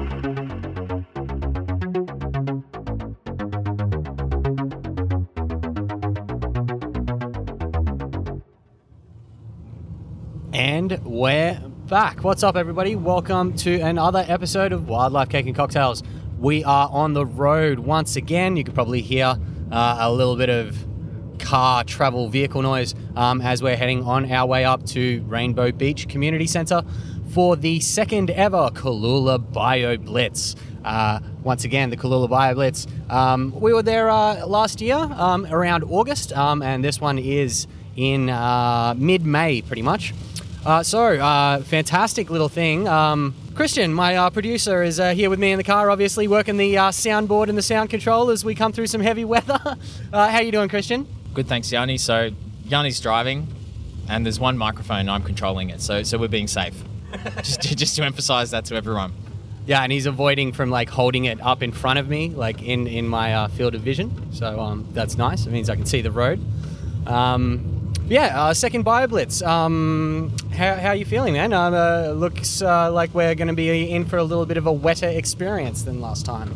And we're back. What's up, everybody? Welcome to another episode of Wildlife Cake and Cocktails. We are on the road once again. You could probably hear uh, a little bit of car travel vehicle noise um, as we're heading on our way up to Rainbow Beach Community Centre for the second ever Cooloola Bio Blitz. Uh, once again, the Cooloola Bio Blitz. Um, we were there uh, last year um, around August, um, and this one is in uh, mid May, pretty much. Uh, so, uh, fantastic little thing. Um, Christian, my uh, producer, is here with me in the car, obviously working the soundboard and the sound control as we come through some heavy weather. How you doing, Christian? Good, thanks, Yanni. So Yanni's driving, and there's one microphone. I'm controlling it, so so we're being safe. just to, just to emphasise that to everyone. Yeah, and he's avoiding from like holding it up in front of me, like in in my uh, field of vision. So um, that's nice. It means I can see the road. Um, yeah, uh, second bio blitz. Um, how, how are you feeling, man? Um, uh, looks uh, like we're going to be in for a little bit of a wetter experience than last time.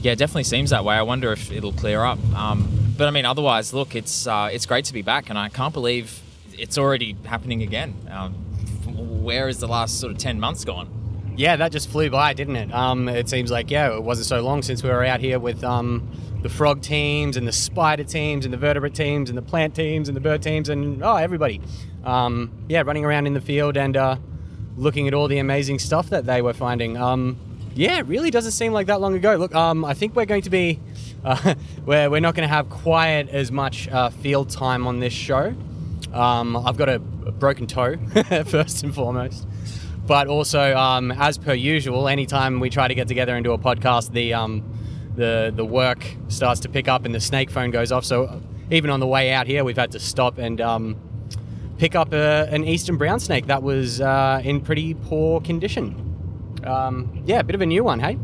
Yeah, it definitely seems that way. I wonder if it'll clear up. Um, but I mean, otherwise, look, it's uh, it's great to be back, and I can't believe it's already happening again. Um, where is the last sort of ten months gone? Yeah, that just flew by, didn't it? Um, it seems like yeah, it wasn't so long since we were out here with um, the frog teams and the spider teams and the vertebrate teams and the plant teams and the bird teams and oh everybody. Um, yeah, running around in the field and uh, looking at all the amazing stuff that they were finding. Um, yeah, it really doesn't seem like that long ago. Look, um, I think we're going to be uh, we're, we're not going to have quite as much uh, field time on this show. Um, I've got a, a broken toe first and foremost but also um, as per usual anytime we try to get together and do a podcast the um, the the work starts to pick up and the snake phone goes off so even on the way out here we've had to stop and um, pick up a, an eastern brown snake that was uh, in pretty poor condition um, yeah a bit of a new one hey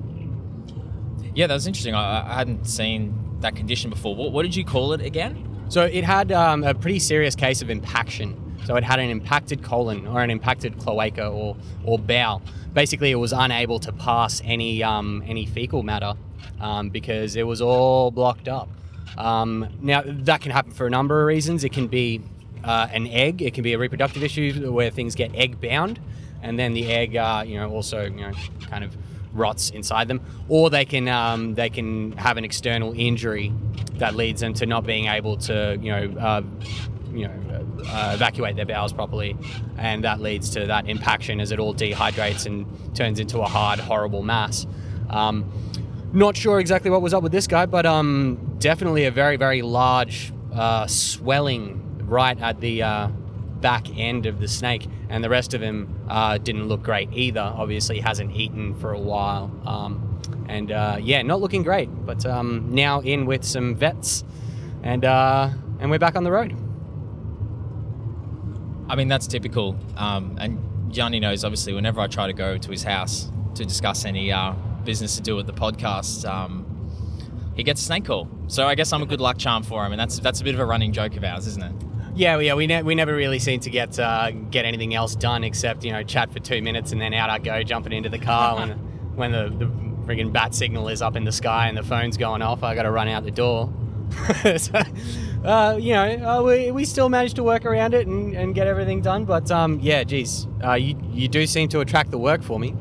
Yeah, that was interesting. I, I hadn't seen that condition before. What, what did you call it again? So it had um, a pretty serious case of impaction. So it had an impacted colon or an impacted cloaca or, or bowel. Basically, it was unable to pass any um, any fecal matter um, because it was all blocked up. Um, now that can happen for a number of reasons. It can be uh, an egg. It can be a reproductive issue where things get egg bound, and then the egg, uh, you know, also you know, kind of rots inside them, or they can um, they can have an external injury that leads them to not being able to you know uh, you know uh, evacuate their bowels properly, and that leads to that impaction as it all dehydrates and turns into a hard, horrible mass. Um, not sure exactly what was up with this guy, but um, definitely a very very large uh, swelling right at the uh, back end of the snake, and the rest of him uh, didn't look great either. Obviously, hasn't eaten for a while, um, and uh, yeah, not looking great. But um, now in with some vets, and uh, and we're back on the road. I mean, that's typical. Um, and Yanni knows, obviously, whenever I try to go to his house to discuss any uh, business to do with the podcast, um, he gets a snake call. So I guess I'm a good luck charm for him, and that's that's a bit of a running joke of ours, isn't it? Yeah, yeah, we, ne- we never really seem to get uh, get anything else done except you know chat for two minutes and then out I go jumping into the car when when the, the friggin' bat signal is up in the sky and the phone's going off. I got to run out the door. so, uh, you know, uh, we, we still managed to work around it and, and get everything done. But um, yeah, geez, uh, you you do seem to attract the work for me.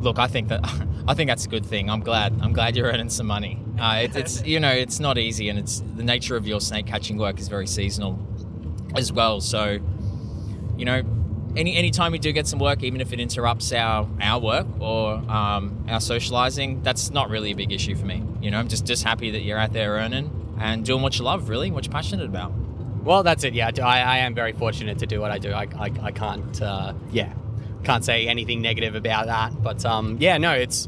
Look, I think that I think that's a good thing. I'm glad. I'm glad you're earning some money. Uh, it, it's you know it's not easy, and it's the nature of your snake catching work is very seasonal as well. So, you know, any any time we do get some work, even if it interrupts our our work or um, our socializing, that's not really a big issue for me. You know, I'm just just happy that you're out there earning and doing what you love, really, what you're passionate about. Well, that's it. Yeah, I, I am very fortunate to do what I do. I, I, I can't, uh, yeah, can't say anything negative about that. But um, yeah, no, it's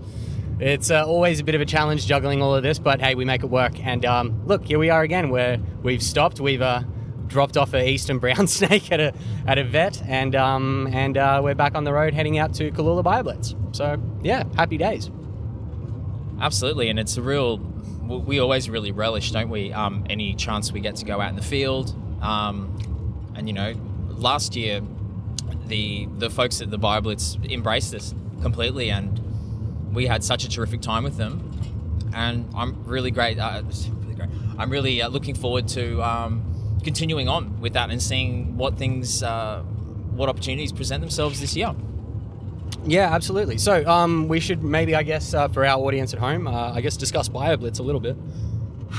it's uh, always a bit of a challenge juggling all of this. But hey, we make it work. And um, look, here we are again. Where we've stopped. We've uh, dropped off a eastern brown snake at a at a vet, and um, and uh, we're back on the road heading out to Cooloola Bioblitz. So yeah, happy days. Absolutely, and it's a real. We always really relish, don't we? Um, any chance we get to go out in the field, um, and you know, last year, the the folks at the Bioblitz embraced us completely, and we had such a terrific time with them, and I'm really great. Uh. I'm really uh, looking forward to um, continuing on with that and seeing what things, uh, what opportunities present themselves this year. Yeah, absolutely. So um, we should maybe, I guess, uh, for our audience at home, uh, I guess discuss BioBlitz a little bit.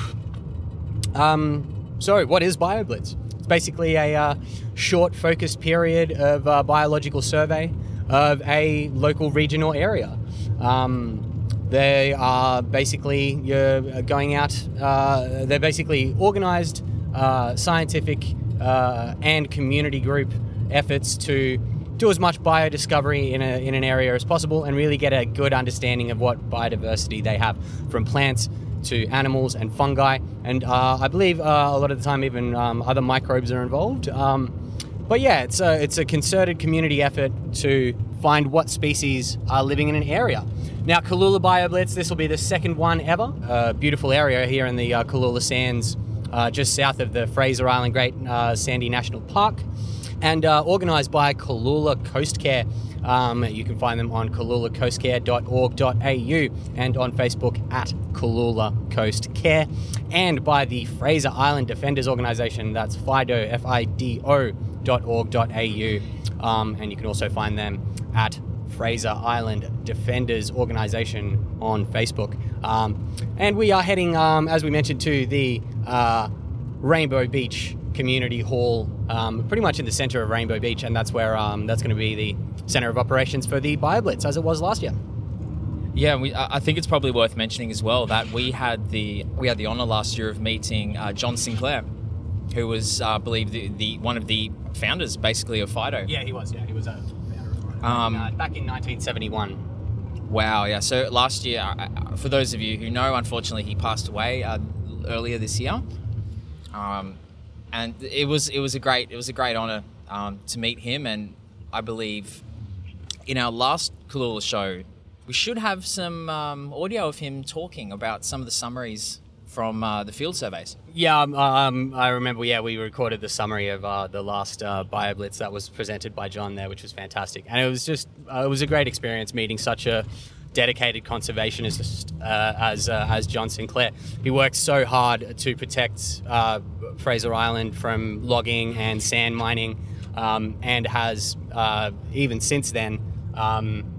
Um, so, what is BioBlitz? It's basically a uh, short, focused period of uh, biological survey of a local regional area. Um, they are basically you're going out. Uh, they're basically organized uh, scientific uh, and community group efforts to do as much biodiscovery in, a, in an area as possible and really get a good understanding of what biodiversity they have from plants to animals and fungi. And uh, I believe uh, a lot of the time, even um, other microbes are involved. Um, but yeah, it's a, it's a concerted community effort to find what species are living in an area. Now, Cooloola BioBlitz, this will be the second one ever. A beautiful area here in the uh, Cooloola Sands, uh, just south of the Fraser Island Great uh, Sandy National Park, and uh, organised by Cooloola Coast Care. Um, you can find them on cooloolacoastcare.org.au and on Facebook at Cooloola Coast Care, and by the Fraser Island Defenders Organisation. That's FIDO, F-I-D-O dot org dot au, um, and you can also find them at Fraser Island Defenders Organisation on Facebook. Um, and we are heading, um, as we mentioned, to the uh, Rainbow Beach Community Hall, um, pretty much in the centre of Rainbow Beach, and that's where um, that's going to be the centre of operations for the BioBlitz, as it was last year. Yeah, we, I think it's probably worth mentioning as well that we had the we had the honour last year of meeting uh, John Sinclair, who was, uh, I believe, the, the one of the founders, basically, of Fido. Yeah, he was. Yeah, he was a founder of Fido. Um, uh, back in 1971. Wow, yeah. So last year, uh, for those of you who know, unfortunately, he passed away uh, earlier this year, um, and it was it was a great it was a great honor um, to meet him. And I believe in our last Cooloola show, we should have some um, audio of him talking about some of the summaries from uh, the field surveys. Yeah, um, um, I remember. Yeah, we recorded the summary of uh, the last uh, BioBlitz that was presented by John there, which was fantastic, and it was just uh, it was a great experience meeting such a dedicated conservationist uh, as uh, as John Sinclair. He worked so hard to protect uh, Fraser Island from logging and sand mining, um, and has uh, even since then. Um,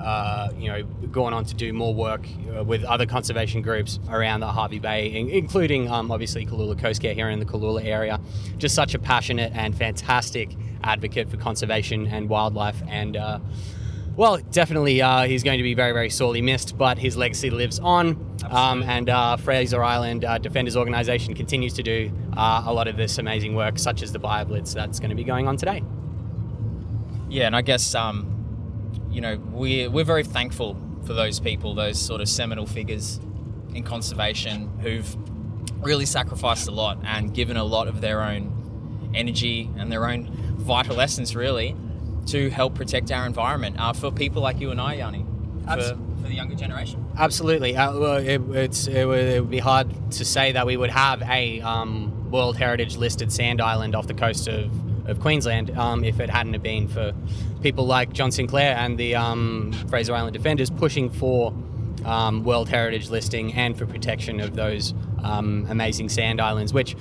uh, you know, gone on to do more work uh, with other conservation groups around the Hervey Bay, in- including um, obviously Cooloola Coast Care here in the Cooloola area. Just such a passionate and fantastic advocate for conservation and wildlife, and well, definitely uh, he's going to be very, very sorely missed, but his legacy lives on. Um, and uh, Fraser Island uh, Defenders Organisation continues to do uh, a lot of this amazing work, such as the BioBlitz that's going to be going on today. Yeah, and I guess um, you know we're we're very thankful for those people, those sort of seminal figures in conservation who've really sacrificed a lot and given a lot of their own energy and their own vital essence, really, to help protect our environment uh, for people like you and I, Yanni, for, for the younger generation. Absolutely. Uh, well, it, it's, it, would, it would be hard to say that we would have a um, World Heritage listed sand island off the coast of, of Queensland um, if it hadn't have been for people like John Sinclair and the um, Fraser Island Defenders pushing for um, World Heritage listing and for protection of those um, amazing sand islands, which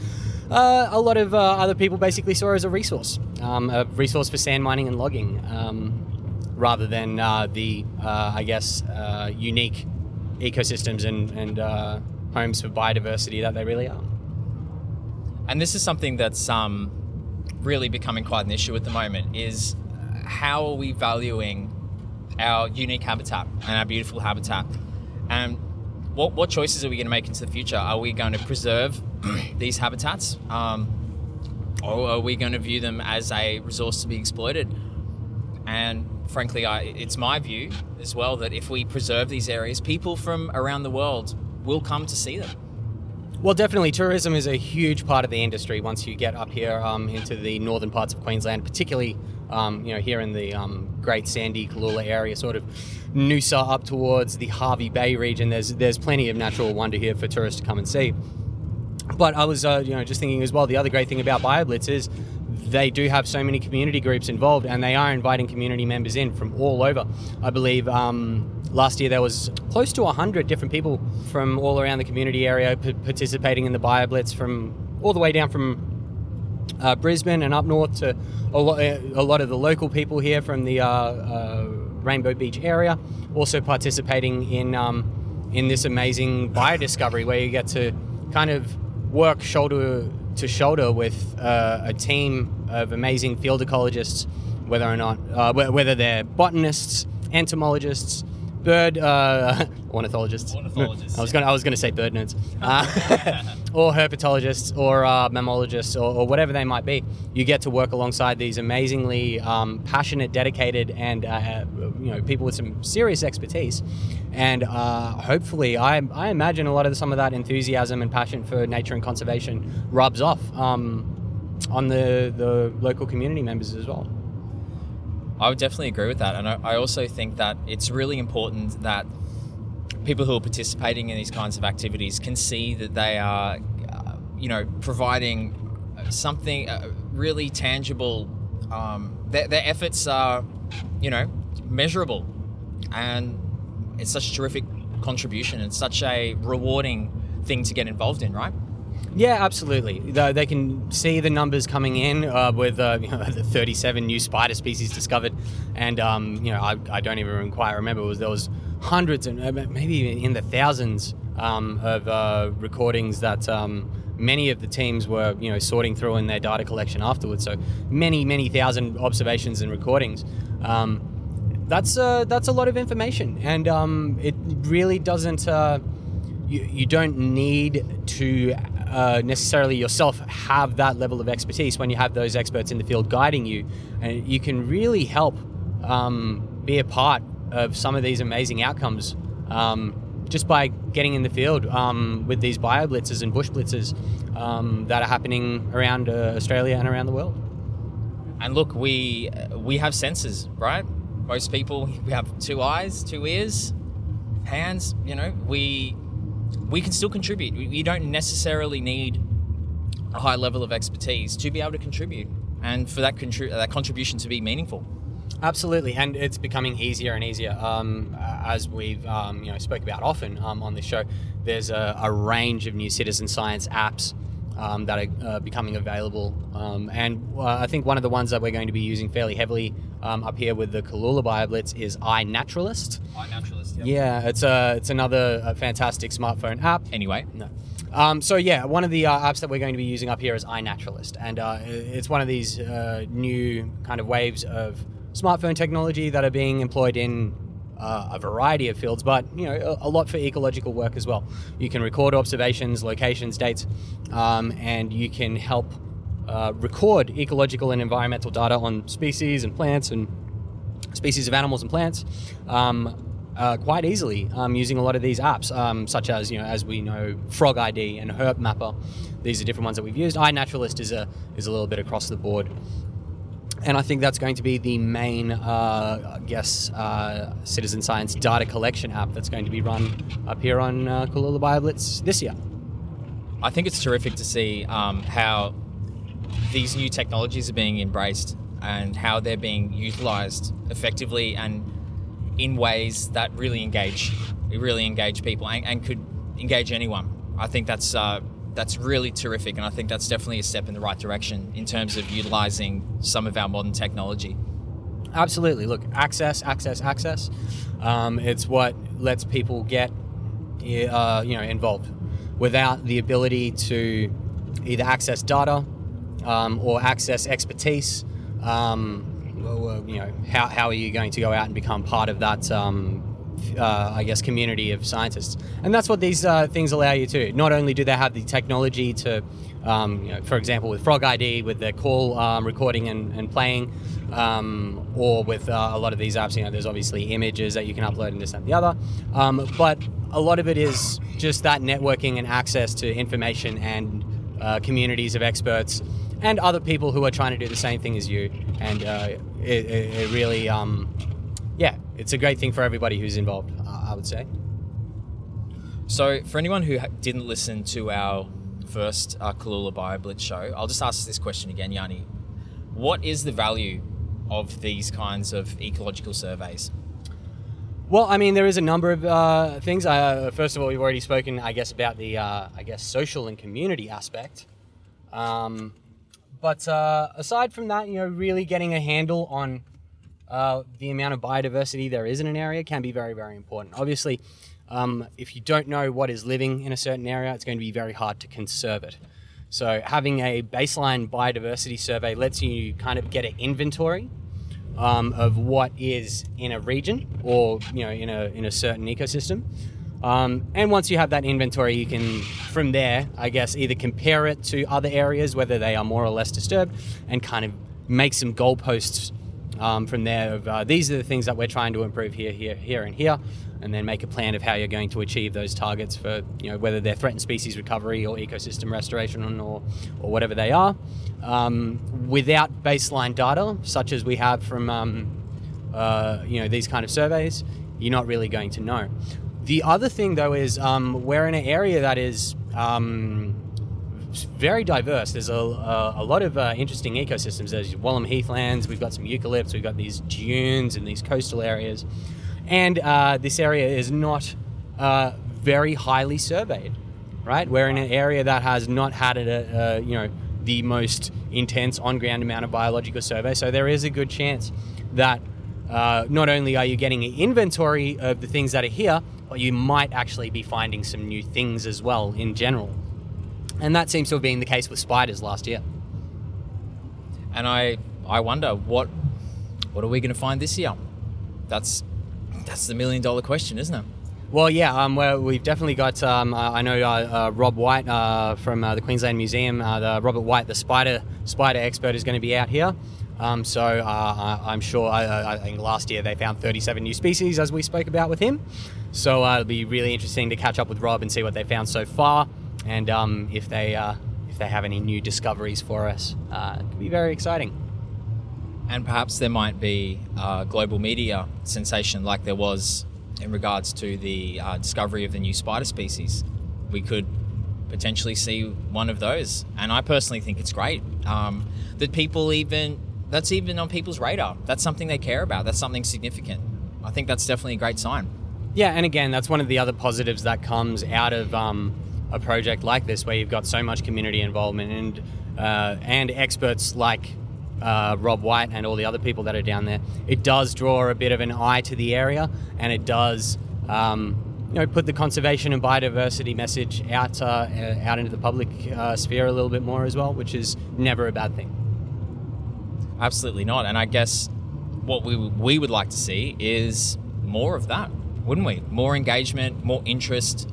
uh, a lot of uh, other people basically saw as a resource, um, a resource for sand mining and logging, um, rather than uh, the, uh, I guess, unique ecosystems and, and homes for biodiversity that they really are. And this is something that's um, really becoming quite an issue at the moment is how are we valuing our unique habitat and our beautiful habitat? And what, what choices are we going to make into the future? Are we going to preserve these habitats? Um, or are we going to view them as a resource to be exploited? And frankly, I, it's my view as well that if we preserve these areas, people from around the world will come to see them. Well, definitely, tourism is a huge part of the industry once you get up here um, into the northern parts of Queensland, particularly um, you know here in the um, Great Sandy Cooloola area, sort of Noosa up towards the Hervey Bay region. There's there's plenty of natural wonder here for tourists to come and see. But I was uh, you know just thinking as well. The other great thing about BioBlitz is they do have so many community groups involved, and they are inviting community members in from all over. I believe um, last year there was close to 100 different people from all around the community area p- participating in the BioBlitz from all the way down from uh, Brisbane and up north to a lot, a lot of the local people here from the uh, uh, Rainbow Beach area, also participating in um, in this amazing biodiscovery where you get to kind of work shoulder to shoulder with uh, a team of amazing field ecologists, whether or not uh, whether they're botanists, entomologists, bird uh, ornithologists. Ornithologists, I was going I was going to say bird nerds, uh, or herpetologists, or uh, mammalogists, or, or whatever they might be. You get to work alongside these amazingly um, passionate, dedicated, and uh, you know people with some serious expertise. And uh, hopefully, I, I imagine a lot of some of that enthusiasm and passion for nature and conservation rubs off um, on the the local community members as well. I would definitely agree with that. And I, I also think that it's really important that people who are participating in these kinds of activities can see that they are, uh, you know, providing something uh, really tangible. Um, their, their efforts are, you know, measurable. And it's such a terrific contribution and such a rewarding thing to get involved in, right? Yeah, absolutely. They can see the numbers coming in uh, with uh, you know, the 37 new spider species discovered, and um, you know I, I, don't even quite remember. Was there was hundreds and uh, maybe in the thousands um, of uh, recordings that um, many of the teams were you know sorting through in their data collection afterwards. So many many thousand observations and recordings. Um, that's uh, that's a lot of information, and um, it really doesn't. Uh, you, you don't need to uh, necessarily yourself have that level of expertise when you have those experts in the field guiding you, and you can really help um, be a part of some of these amazing outcomes um, just by getting in the field um, with these bio blitzes and bush blitzes um, that are happening around uh, Australia and around the world. And look, we we have senses, right? Most people we have two eyes, two ears, hands. You know, we we can still contribute. You don't necessarily need a high level of expertise to be able to contribute, and for that contri- that contribution to be meaningful. Absolutely, and it's becoming easier and easier um, as we've um, you know spoke about often um, on this show. There's a, a, range of new citizen science apps um, that are uh, becoming available, um, and uh, I think one of the ones that we're going to be using fairly heavily um, up here with the Cooloola BioBlitz is iNaturalist. iNaturalist. Yep. Yeah, it's a it's another a fantastic smartphone app. Anyway, no. Um, so yeah, one of the uh, apps that we're going to be using up here is iNaturalist, and uh, it's one of these uh, new kind of waves of smartphone technology that are being employed in uh, a variety of fields, but you know a, a, lot for ecological work as well. You can record observations, locations, dates, um, and you can help uh, record ecological and environmental data on species and plants and species of animals and plants. Um, uh, quite easily um, using a lot of these apps, um, such as you know, as we know, Frog ID and Herp Mapper. These are different ones that we've used. iNaturalist is a is a little bit across the board and I think that's going to be the main, uh, I guess, uh, citizen science data collection app that's going to be run up here on uh, Cooloola BioBlitz this year. I think it's terrific to see um, how these new technologies are being embraced and how they're being utilized effectively and in ways that really engage, really engage people and, and could engage anyone. I think that's uh, that's really terrific, and I think that's definitely a step in the right direction in terms of utilizing some of our modern technology. Absolutely. Look, access, access, access. Um, it's what lets people get, uh, you know, involved. Without the ability to either access data um, or access expertise, um, well, you know, how, how are you going to go out and become part of that um, uh, I guess, community of scientists. And that's what these uh, things allow you to. Not only do they have the technology to, um, you know, for example, with Frog ID, with their call um, recording and, and playing, um, or with uh, a lot of these apps, you know, there's obviously images that you can upload and this and the other. Um, but a lot of it is just that networking and access to information and uh, communities of experts and other people who are trying to do the same thing as you. And uh, it, it, it, really, um, yeah, it's a great thing for everybody who's involved, uh, I would say. So, for anyone who didn't listen to our first uh, Cooloola BioBlitz show, I'll just ask this question again, Yanni. what is the value of these kinds of ecological surveys? Well, I mean, there is a number of uh, things. Uh, first of all, we've already spoken, I guess, about the, uh, I guess, social and community aspect. Um, but uh, aside from that, you know, really getting a handle on uh, the amount of biodiversity there is in an area can be very, very important. Obviously, um, if you don't know what is living in a certain area, it's going to be very hard to conserve it. So having a baseline biodiversity survey lets you kind of get an inventory um, of what is in a region or you know in a in a certain ecosystem. Um, and once you have that inventory, you can from there, I guess, either compare it to other areas, whether they are more or less disturbed, and kind of make some goalposts um, from there. Of uh, these are the things that we're trying to improve here, here, here, and here, and then make a plan of how you're going to achieve those targets for you know whether they're threatened species recovery or ecosystem restoration or or whatever they are. Um, without baseline data, such as we have from um, uh, you know these kind of surveys, you're not really going to know. The other thing though is um, we're in an area that is um, very diverse. There's a, a, a lot of uh, interesting ecosystems. There's Wallum heathlands. We've got some eucalypts. We've got these dunes and these coastal areas, and uh, this area is not uh, very highly surveyed. Right, we're in an area that has not had a, a you know the most intense on-ground amount of biological survey. So there is a good chance that uh, not only are you getting an inventory of the things that are here, you might actually be finding some new things as well in general. And that seems to have been the case with spiders last year. And I, I wonder what, what are we going to find this year? That's, that's the million dollar question, isn't it? Well, yeah, um, well, we've definitely got. Um, uh, I know uh, uh, Rob White uh, from uh, the Queensland Museum. Uh, the Robert White, the spider spider expert, is going to be out here. Um, so I, am sure. I, I, think last year they found 37 new species, as we spoke about with him. So it'll be really interesting to catch up with Rob and see what they found so far, and um, if they if they have any new discoveries for us. it could be very exciting. And perhaps there might be a global media sensation like there was in regards to the uh, discovery of the new spider species. We could potentially see one of those, and I personally think it's great um, that people even that's even on people's radar. That's something they care about. That's something significant. I think that's definitely a great sign. Yeah, and again, that's one of the other positives that comes out of um, a project like this, where you've got so much community involvement and uh, and experts like uh, Rob White and all the other people that are down there, it does draw a bit of an eye to the area, and it does, um, you know, put the conservation and biodiversity message out uh, out into the public uh, sphere a little bit more as well, which is never a bad thing. Absolutely not, and I guess what we we would like to see is more of that, wouldn't we? More engagement, more interest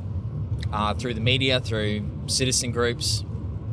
uh, through the media, through citizen groups.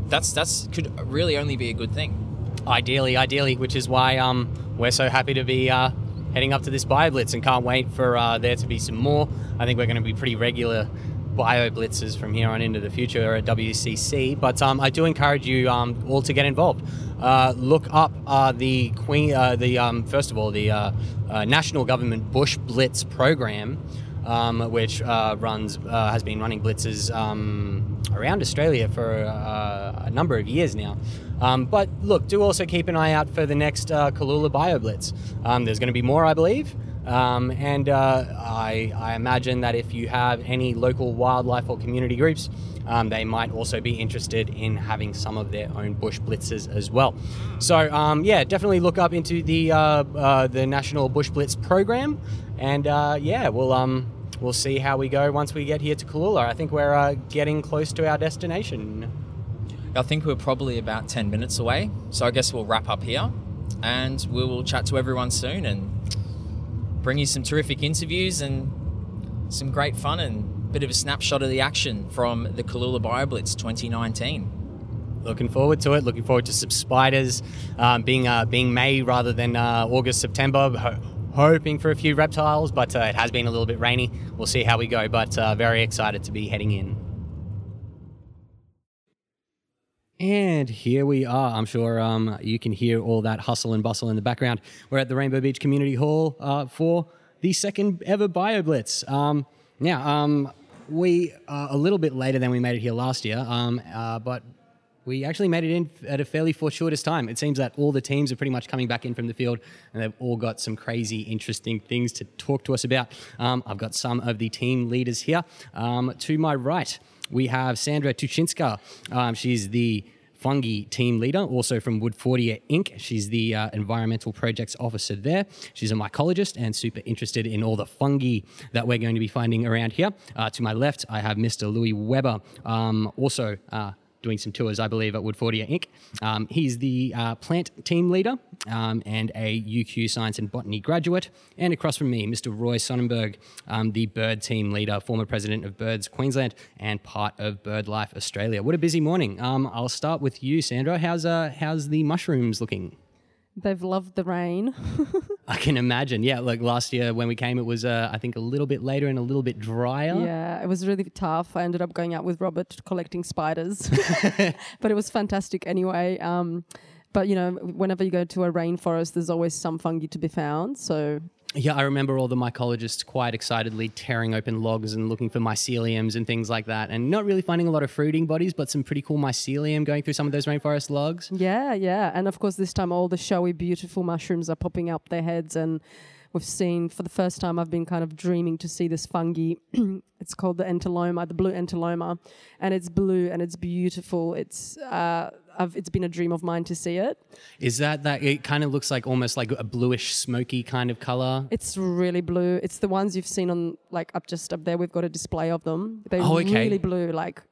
That's that's could really only be a good thing ideally, ideally, which is why um, we're so happy to be uh, heading up to this BioBlitz and can't wait for uh, there to be some more. I think we're going to be pretty regular bio blitzes from here on into the future at WCC. But um, I do encourage you um, all to get involved. Uh, look up uh, the Queen, uh, the um, first of all the uh, uh, national government Bush Blitz program, um, which runs has been running blitzes um, around Australia for a number of years now. Um, but look, do also keep an eye out for the next uh, Cooloola BioBlitz. Um, there's going to be more, I believe. Um, and uh, I, I, imagine that if you have any local wildlife or community groups, um, they might also be interested in having some of their own bush blitzes as well. So um, yeah, definitely look up into the uh, uh, the National Bush Blitz program, and uh, yeah, we'll um, we'll see how we go once we get here to Cooloola. I think we're uh, getting close to our destination. I think we're probably about 10 minutes away. So I guess we'll wrap up here and we will chat to everyone soon and bring you some terrific interviews and some great fun and a bit of a snapshot of the action from the Cooloola BioBlitz 2019. Looking forward to it. Looking forward to some spiders um, being uh, being May rather than uh, August September. Ho- hoping for a few reptiles, but uh, it has been a little bit rainy. We'll see how we go, but uh, very excited to be heading in. And here we are. I'm sure um, you can hear all that hustle and bustle in the background. We're at the Rainbow Beach Community Hall uh, for the second ever BioBlitz. Um, now, um, we are a little bit later than we made it here last year, um, uh, but We actually made it in at a fairly fortuitous time. It seems that all the teams are pretty much coming back in from the field, and they've all got some crazy, interesting things to talk to us about. Um, I've got some of the team leaders here. Um, to my right, we have Sandra Tuchinska. Um, she's the fungi team leader, also from Woodfordia Inc. She's the uh, environmental projects officer there. She's a mycologist and super interested in all the fungi that we're going to be finding around here. Uh, to my left, I have Mr. Louis Weber, um, also uh, doing some tours, I believe, at Woodfordia Inc. Um, he's the uh, plant team leader um, and a UQ Science and Botany graduate. And across from me, Mr. Roy Sonnenberg, um, the bird team leader, former president of Birds Queensland and part of BirdLife Australia. What a busy morning. Um, I'll start with you, Sandra. How's, uh, how's the mushrooms looking? They've loved the rain. I can imagine. Yeah, like last year when we came, it was uh, I think a little bit later and a little bit drier. yeah, it was really tough. I ended up going out with Robert collecting spiders, but it was fantastic anyway. Um, but you know, whenever you go to a rainforest, there's always some fungi to be found. So Yeah, I remember all the mycologists quite excitedly tearing open logs and looking for myceliums and things like that, and not really finding a lot of fruiting bodies, but some pretty cool mycelium going through some of those rainforest logs. yeah, yeah, and of course this time all the showy, beautiful mushrooms are popping up their heads and. We've seen for the first time. I've been kind of dreaming to see this fungi. it's called the entoloma, the blue entoloma, and it's blue and it's beautiful. It's uh, I've, it's been a dream of mine to see it. Is that that? It kind of looks like almost like a bluish, smoky kind of color. It's really blue. It's the ones you've seen on like up just up there. We've got a display of them. They're Oh, okay. really blue. Like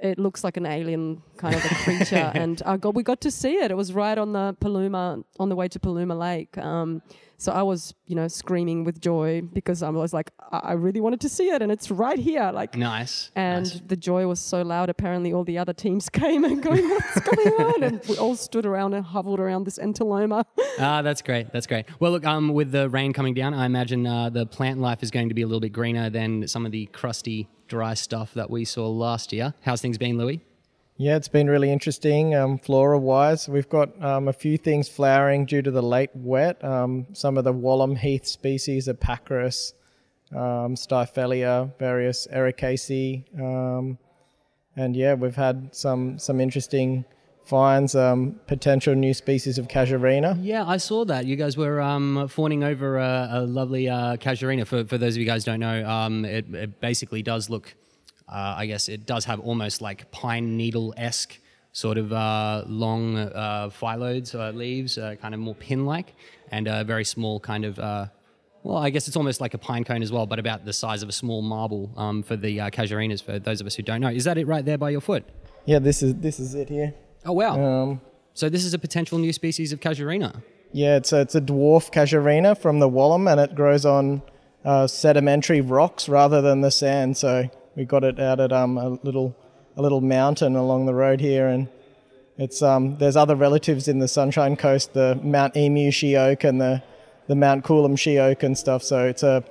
it looks like an alien kind of a creature. and I got we got to see it. It was right on the Paluma on the way to Paluma Lake. Um, so I was you know screaming with joy because I was like I, really wanted to see it, and it's right here. Like Nice. and nice. the joy was so loud. Apparently, all the other teams came and going, "What's going on?" And we all stood around and huddled around this entoloma. Ah, that's great. That's great. Well, look, um, with the rain coming down, I imagine uh, the plant life is going to be a little bit greener than some of the crusty, dry stuff that we saw last year. How's things been, Louis? Yeah, it's been really interesting um, flora wise. We've got um, a few things flowering due to the late wet. Um, some of the Wallum Heath species, Epacris, um, Styphelia, various Ericaceae. Um, and yeah, we've had some, some interesting finds, um, potential new species of Casuarina. Yeah, I saw that. You guys were um, fawning over a, a lovely uh, casuarina. For, for those of you guys don't know, it, it basically does look, uh, I guess it does have almost like pine needle esque sort of uh, long uh, phyllodes, uh, leaves, uh, kind of more pin like, and a very small kind of. Uh, well, I guess it's almost like a pine cone as well, but about the size of a small marble um, for the uh, casuarinas. For those of us who don't know, is that it right there by your foot? Yeah, this is this is it here. Oh wow! Um, so this is a potential new species of casuarina. Yeah, it's a, it's a dwarf casuarina from the Wallum, and it grows on uh, sedimentary rocks rather than the sand. So we got it out at um, a little a little mountain along the road here, and it's um, there's other relatives in the Sunshine Coast, the Mount Emu she oak and the the Mount Coolum she oak and stuff. So it's a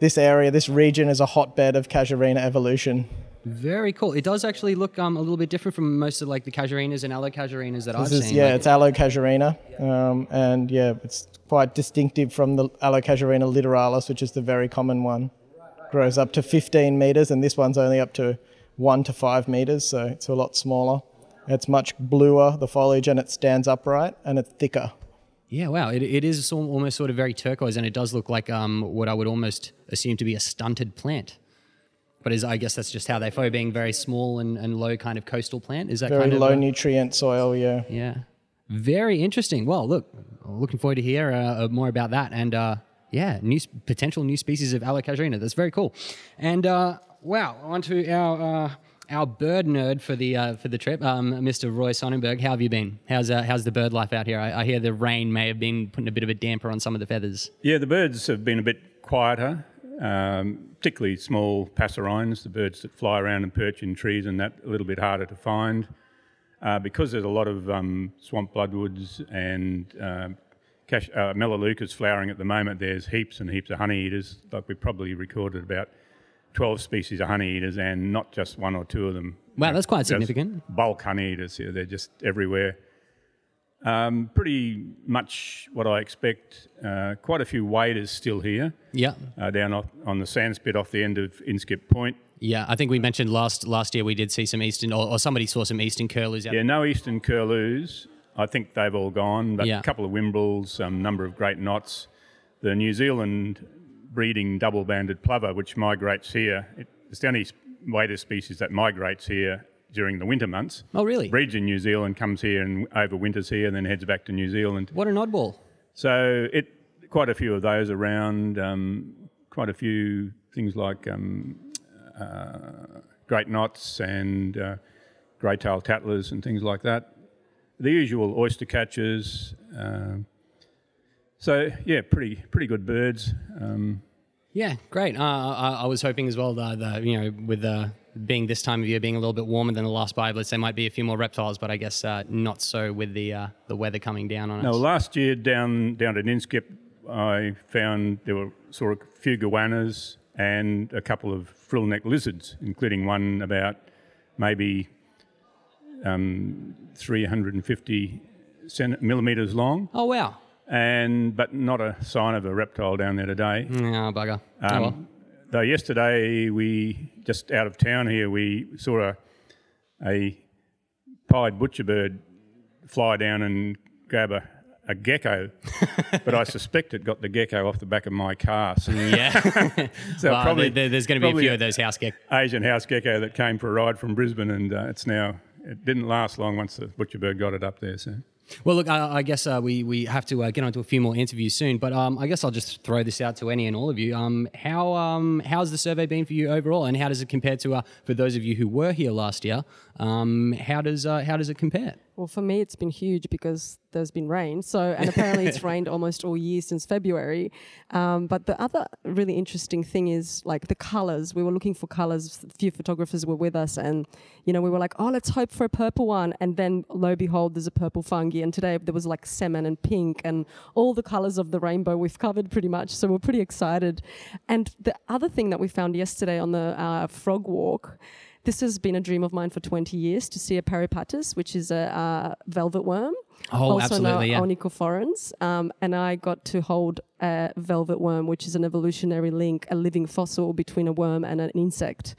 this area, this region is a hotbed of casuarina evolution. Very cool. It does actually look um, a little bit different from most of like the casuarinas and allocasuarinas that I've is seen. yeah, Like, it's allocasuarina, um, and yeah, it's quite distinctive from the allocasuarina littoralis, which is the very common one. Grows up to 15 meters, and this one's only up to one to five meters, so it's a lot smaller. It's much bluer the foliage, and it stands upright, and it's thicker. yeah, wow. It, it is almost sort of very turquoise, and it does look like um, what I would almost assume to be a stunted plant. But is I guess that's just how they flow, being very small and, and low kind of coastal plant. Is that Very kind of low nutrient soil, yeah. Yeah, very interesting. Well, look, looking forward to hear uh, uh, more about that, and uh, yeah, new potential new species of allocasuarina. That's very cool. And uh, wow, on to our uh, our bird nerd for the uh, for the trip, um, Mr. Roy Sonnenberg. How have you been? How's uh, how's the bird life out here? I, I hear the rain may have been putting a bit of a damper on some of the feathers. Yeah, the birds have been a bit quieter, um, particularly small passerines, the birds that fly around and perch in trees, and that a little bit harder to find. Uh, because there's a lot of um, swamp bloodwoods and um, cash, uh, melaleucas flowering at the moment, there's heaps and heaps of honey eaters. Like we probably recorded about 12 species of honey eaters and not just one or two of them. Wow, that's quite significant. Bulk honey eaters, yeah, they're just everywhere. Um, pretty much what I expect. Uh, quite a few waders still here Yeah, uh, down off, on the sand spit off the end of Inskip Point. Yeah, I think we mentioned last last year we did see some eastern, or, or somebody saw some eastern curlews. Out Yeah, no eastern curlews. I think they've all gone, but Yeah. a couple of whimbrels, a um, number of great knots. The New Zealand breeding double-banded plover, which migrates here, it, it's the only waders species that migrates here during the winter months. Oh, really? Breeds in New Zealand, comes here and overwinters here, and then heads back to New Zealand. What an oddball. So it quite a few of those around. Um, quite a few things like um, uh, great knots and uh, grey-tailed tattlers and things like that. The usual oyster catchers. Um, so yeah, pretty pretty good birds. Um, Yeah, great. Uh, I, I was hoping as well that the, you know with the being this time of year being a little bit warmer than the last BioBlitz, there might be a few more reptiles, but I guess uh, not so with the uh, the weather coming down on no, us. last year down down at Inskip, I found there were sort of a few goannas and a couple of frill-neck lizards, including one about maybe um, 350 cent- millimeters long, Oh wow. and but not a sign of a reptile down there today. Yeah, bugger. oh, Um, well. Though yesterday we just out of town here we saw a a pied butcher bird fly down and grab a, a gecko, but I suspect it got the gecko off the back of my car. So, Yeah. so Well, probably there- there's going to be a few of those house geck. Asian house gecko that came for a ride from Brisbane, and uh, it's now it didn't last long once the butcher bird got it up there. So. Well, look, I, I guess uh, we we have to uh, get on to a few more interviews soon, but um, I guess I'll just throw this out to any and all of you. Um, how um, how's the survey been for you overall, and how does it compare to uh, for those of you who were here last year? Um, how does uh, how does it compare? Well, for me, it's been huge because there's been rain. So, and apparently it's rained almost all year since February. Um, but the other really interesting thing is like the colors. We were looking for colors. A few photographers were with us, and you know, we were like, oh, let's hope for a purple one. And then lo and behold, there's a purple fungi. And today there was like salmon and pink and all the colors of the rainbow we've covered pretty much. So we're pretty excited. And the other thing that we found yesterday on the uh, frog walk. This has been a dream of mine for 20 years to see a peripatus, which is a uh, velvet worm. Oh, also absolutely, yeah. known onychophorans. Um, and I got to hold a velvet worm, which is an evolutionary link, a living fossil between a worm and an insect.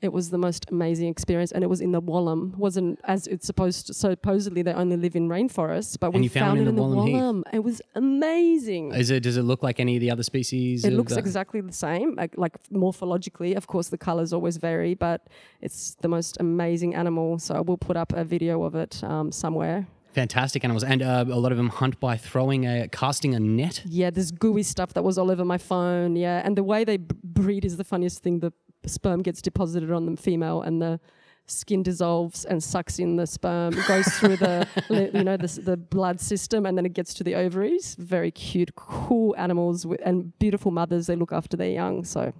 It was the most amazing experience, and it was in the Wallum. wasn't as it's supposed to. Supposedly, they only live in rainforests, but And we you found it in the the Wallum Heath. Wallum. It was amazing. Is it does it look like any of the other species? It looks the- exactly the same, like, like morphologically. Of course, the colors always vary, but it's the most amazing animal. So we'll put up a video of it um, somewhere. fantastic animals, and uh, a lot of them hunt by throwing a casting a net. Yeah, this gooey stuff that was all over my phone. Yeah, and the way they b- breed is the funniest thing. The sperm gets deposited on the female, and the skin dissolves and sucks in the sperm. Goes through the you know the, the blood system, and then it gets to the ovaries. Very cute, cool animals with, and beautiful mothers. They look after their young. So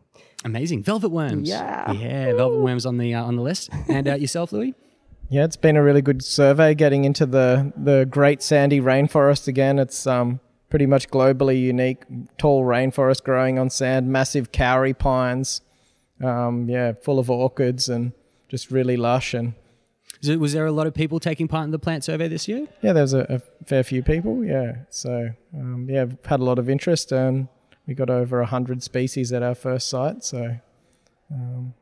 Amazing velvet worms. Yeah. yeah, velvet worms on the uh, on the list. And uh, yourself, Louis? Yeah, it's been a really good survey getting into the, the Great Sandy Rainforest again. It's um, pretty much globally unique. Tall rainforest growing on sand, massive kauri pines, um, yeah, full of orchids and just really lush. And it- Was there a lot of people taking part in the plant survey this year? yeah, there's a, a fair few people. Yeah, so um, yeah, we've had a lot of interest and we got over 100 species at our first site. So um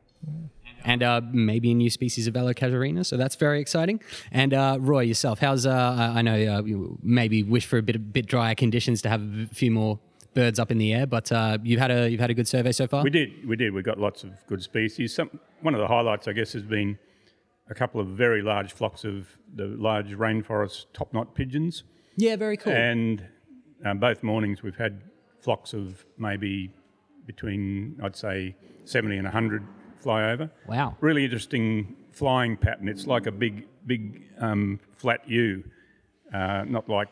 and uh, maybe a new species of Allocasuarina. So that's very exciting. And uh, Roy, yourself, how's uh, I know uh, you maybe wish for a bit bit drier conditions to have a few more birds up in the air, but uh, you've had a you've had a good survey so far. We did, we did. We got lots of good species. Some, one of the highlights, I guess, has been a couple of very large flocks of the large rainforest top knot pigeons. yeah, very cool. And um, both mornings we've had flocks of maybe between, I'd say, 70 and 100 fly over. wow. Really interesting flying pattern. It's like a big, big um, flat U, uh, not like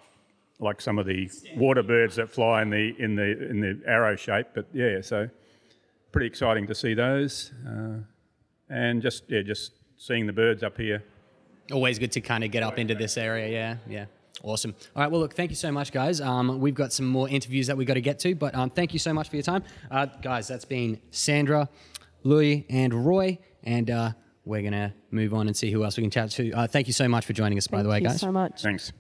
like some of the water birds that fly in the in the in the arrow shape. But yeah, so pretty exciting to see those, uh, and just yeah, just seeing the birds up here. Always good to kind of get up into this area. Yeah, yeah. Awesome. All right. Well, look, thank you so much, guys. Um, we've got some more interviews that we've got to get to, but um, thank you so much for your time. Uh, guys, that's been Sandra, Louis, and Roy, and uh, we're going to move on and see who else we can chat to. Uh, thank you so much for joining us, by the way, Thank you guys. so much. Thanks.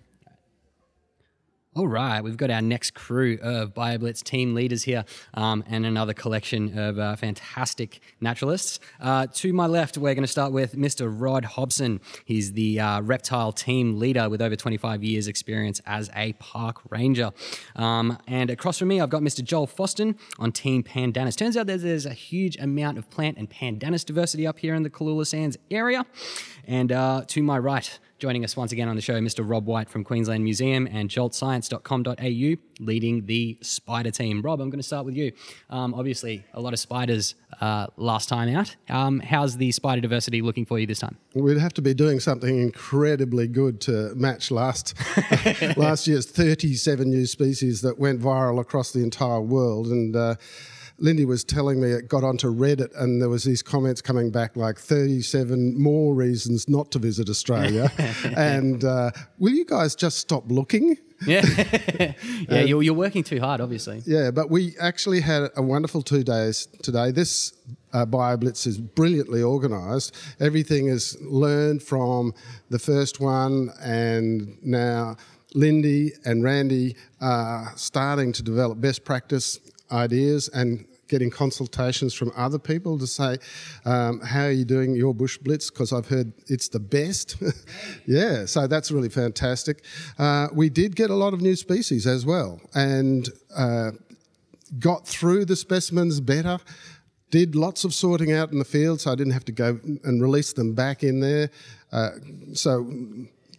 All right, we've got our next crew of BioBlitz team leaders here um, and another collection of uh, fantastic naturalists. Uh, to my left, we're going to start with Mr. Rod Hobson. He's the uh, reptile team leader with over 25 years' experience as a park ranger. Um, and across from me, I've got Mr. Joel Foston on Team Pandanus. Turns out there's, there's a huge amount of plant and pandanus diversity up here in the Cooloola Sands area. And uh, to my right, Joining us once again on the show, Mr. Rob Whyte from Queensland Museum and joltscience.com.au, leading the spider team. Rob, I'm going to start with you. Um, obviously, a lot of spiders uh, last time out. Um, how's the spider diversity looking for you this time? We'd have to be doing something incredibly good to match last last year's 37 new species that went viral across the entire world, and. Uh, Lindy was telling me it got onto Reddit and there was these comments coming back like 37 more reasons not to visit Australia. and uh, will you guys just stop looking? Yeah, yeah, you're, you're working too hard, obviously. Yeah, but we actually had a wonderful two days today. This uh, BioBlitz is brilliantly organised. Everything is learned from the first one, and now Lindy and Randy are starting to develop best practice ideas and getting consultations from other people to say, um, how are you doing your bush blitz? Because I've heard it's the best. yeah, so that's really fantastic. Uh, we did get a lot of new species as well and uh, got through the specimens better. Did lots of sorting out in the field, so I didn't have to go and release them back in there. Uh, so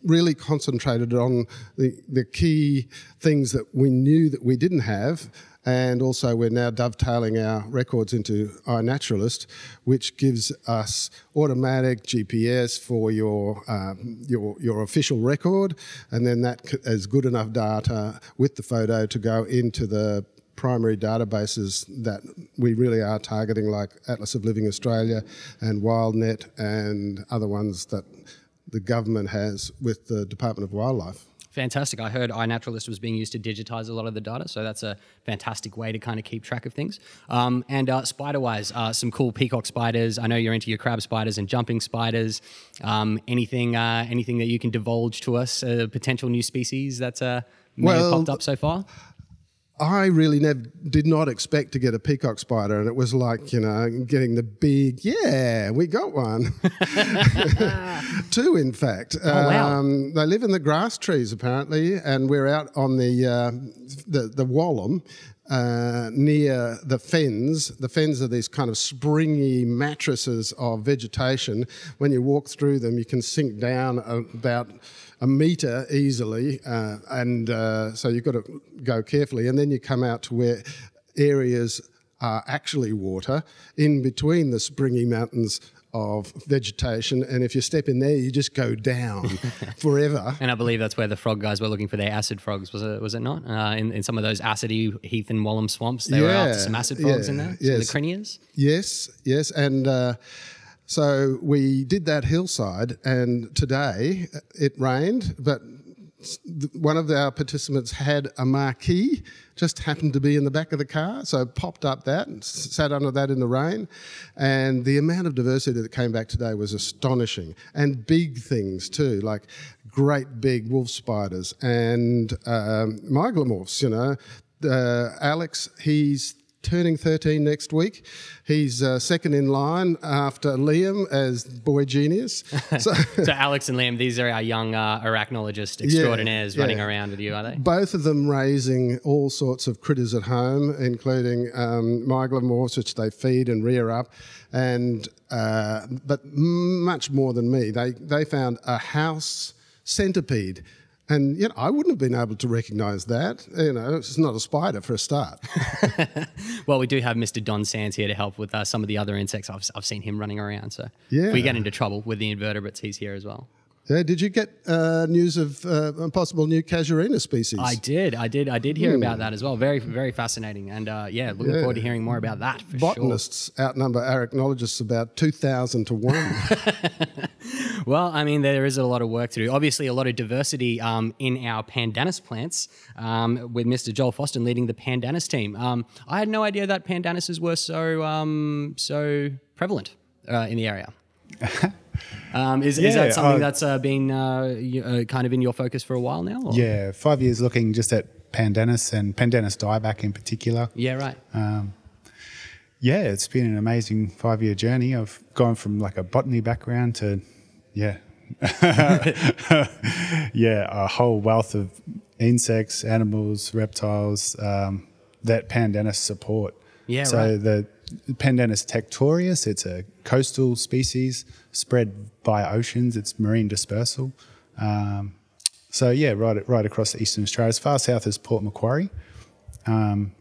really concentrated on the, the key things that we knew that we didn't have and also we're now dovetailing our records into iNaturalist, which gives us automatic GPS for your um, your your official record, and then that is good enough data with the photo to go into the primary databases that we really are targeting, like Atlas of Living Australia and WildNet and other ones that the government has with the Department of Wildlife fantastic. I heard iNaturalist was being used to digitize a lot of the data, so that's a fantastic way to kind of keep track of things. Um, and uh, spider-wise, uh, some cool peacock spiders. I know you're into your crab spiders and jumping spiders. Um, anything, uh, anything that you can divulge to us, uh, potential new species that's uh, well, popped up so far? I really never did not expect to get a peacock spider, and it was like you know getting the big yeah, we got one, two in fact. Oh, wow. Um, they live in the grass trees apparently, and we're out on the uh, the the Wallum. Uh, near the fens. The fens are these kind of springy mattresses of vegetation. When you walk through them, you can sink down about a metre easily, uh, and uh, so you've got to go carefully. And then you come out to where areas are actually water in between the springy mountains of vegetation, and if you step in there, you just go down forever. And I believe that's where the frog guys were looking for their acid frogs, was it? Was it not? Uh, in, in some of those acidy Heath and Wallum swamps, they yeah, were after some acid frogs yeah, in there. Yes. the crinias. Yes, yes, and. Uh, so we did that hillside, and today it rained, but one of our participants had a marquee, just happened to be in the back of the car, so popped up that and sat under that in the rain. And the amount of diversity that came back today was astonishing, and big things too, like great big wolf spiders and um, mygalomorphs. You know, uh, Alex, he's turning 13 next week. He's uh, second in line after Liam as boy genius. So, so Alex and Liam, these are our young uh, arachnologist extraordinaires yeah, running around with you, are they? Both of them raising all sorts of critters at home, including um, mygalomorphs, which they feed and rear up, and uh, but much more than me. They they found a house centipede and you know, I wouldn't have been able to recognise that. You know, it's not a spider for a start. well, we do have Mr. Don Sands here to help with uh, some of the other insects. I've, I've seen him running around. So yeah. if we get into trouble with the invertebrates, he's here as well. Yeah, did you get uh, news of uh, a possible new casuarina species? I did, I did, I did hear mm. about that as well. Very, very fascinating, and uh, yeah, looking yeah. forward to hearing more about that. Botanists sure. outnumber arachnologists about two thousand to one. well, I mean, there is a lot of work to do. Obviously, a lot of diversity um, in our pandanus plants, um, with Mr. Joel Fostin leading the pandanus team. Um, I had no idea that pandanuses were so um, so prevalent uh, in the area. Um, is, is that something uh, that's uh, been uh, uh, kind of in your focus for a while now? or- Yeah, five years looking just at pandanus and pandanus dieback in particular. Yeah, right. Yeah, it's been an amazing five year journey. I've gone from like a botany background to, yeah, yeah, a whole wealth of insects, animals, reptiles um, that pandanus support. Yeah, so right. the Pandanus tectorius, it's a coastal species spread by oceans. It's marine dispersal. Um, so yeah, right right across eastern Australia, as far south as Port Macquarie. Um,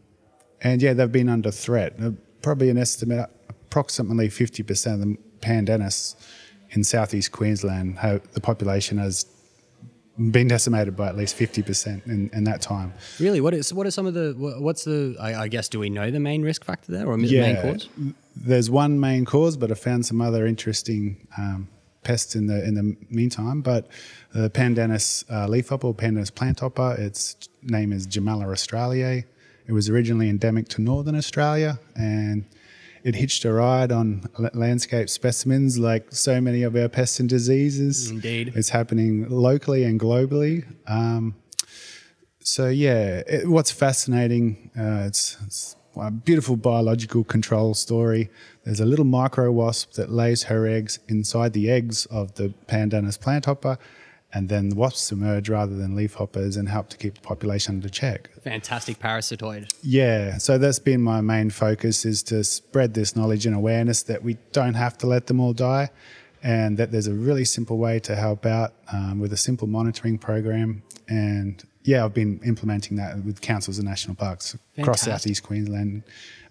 and yeah, they've been under threat. Uh, Probably an estimate, approximately 50% of the pandanus in southeast Queensland, the population has been decimated by at least 50% in, in that time. Really, what is what are some of the what's the I, I guess do we know the main risk factor there or main cause? There's one main cause, but I found some other interesting um, pests in the in the meantime. But the Pandanus uh, leafhopper, or Pandanus planthopper, its name is Jamella australiae. It was originally endemic to northern Australia, and it hitched a ride on landscape specimens like so many of our pests and diseases. Indeed. It's happening locally and globally. Um, so yeah, it, what's fascinating? Uh, it's, it's a beautiful biological control story. There's a little micro wasp that lays her eggs inside the eggs of the Pandanus planthopper, and then the wasps emerge rather than leafhoppers and help to keep the population under check. Fantastic parasitoid. Yeah, so that's been my main focus is to spread this knowledge and awareness that we don't have to let them all die, and that there's a really simple way to help out um, with a simple monitoring program. And yeah, I've been implementing that with councils and national parks across Fantastic. southeast Queensland.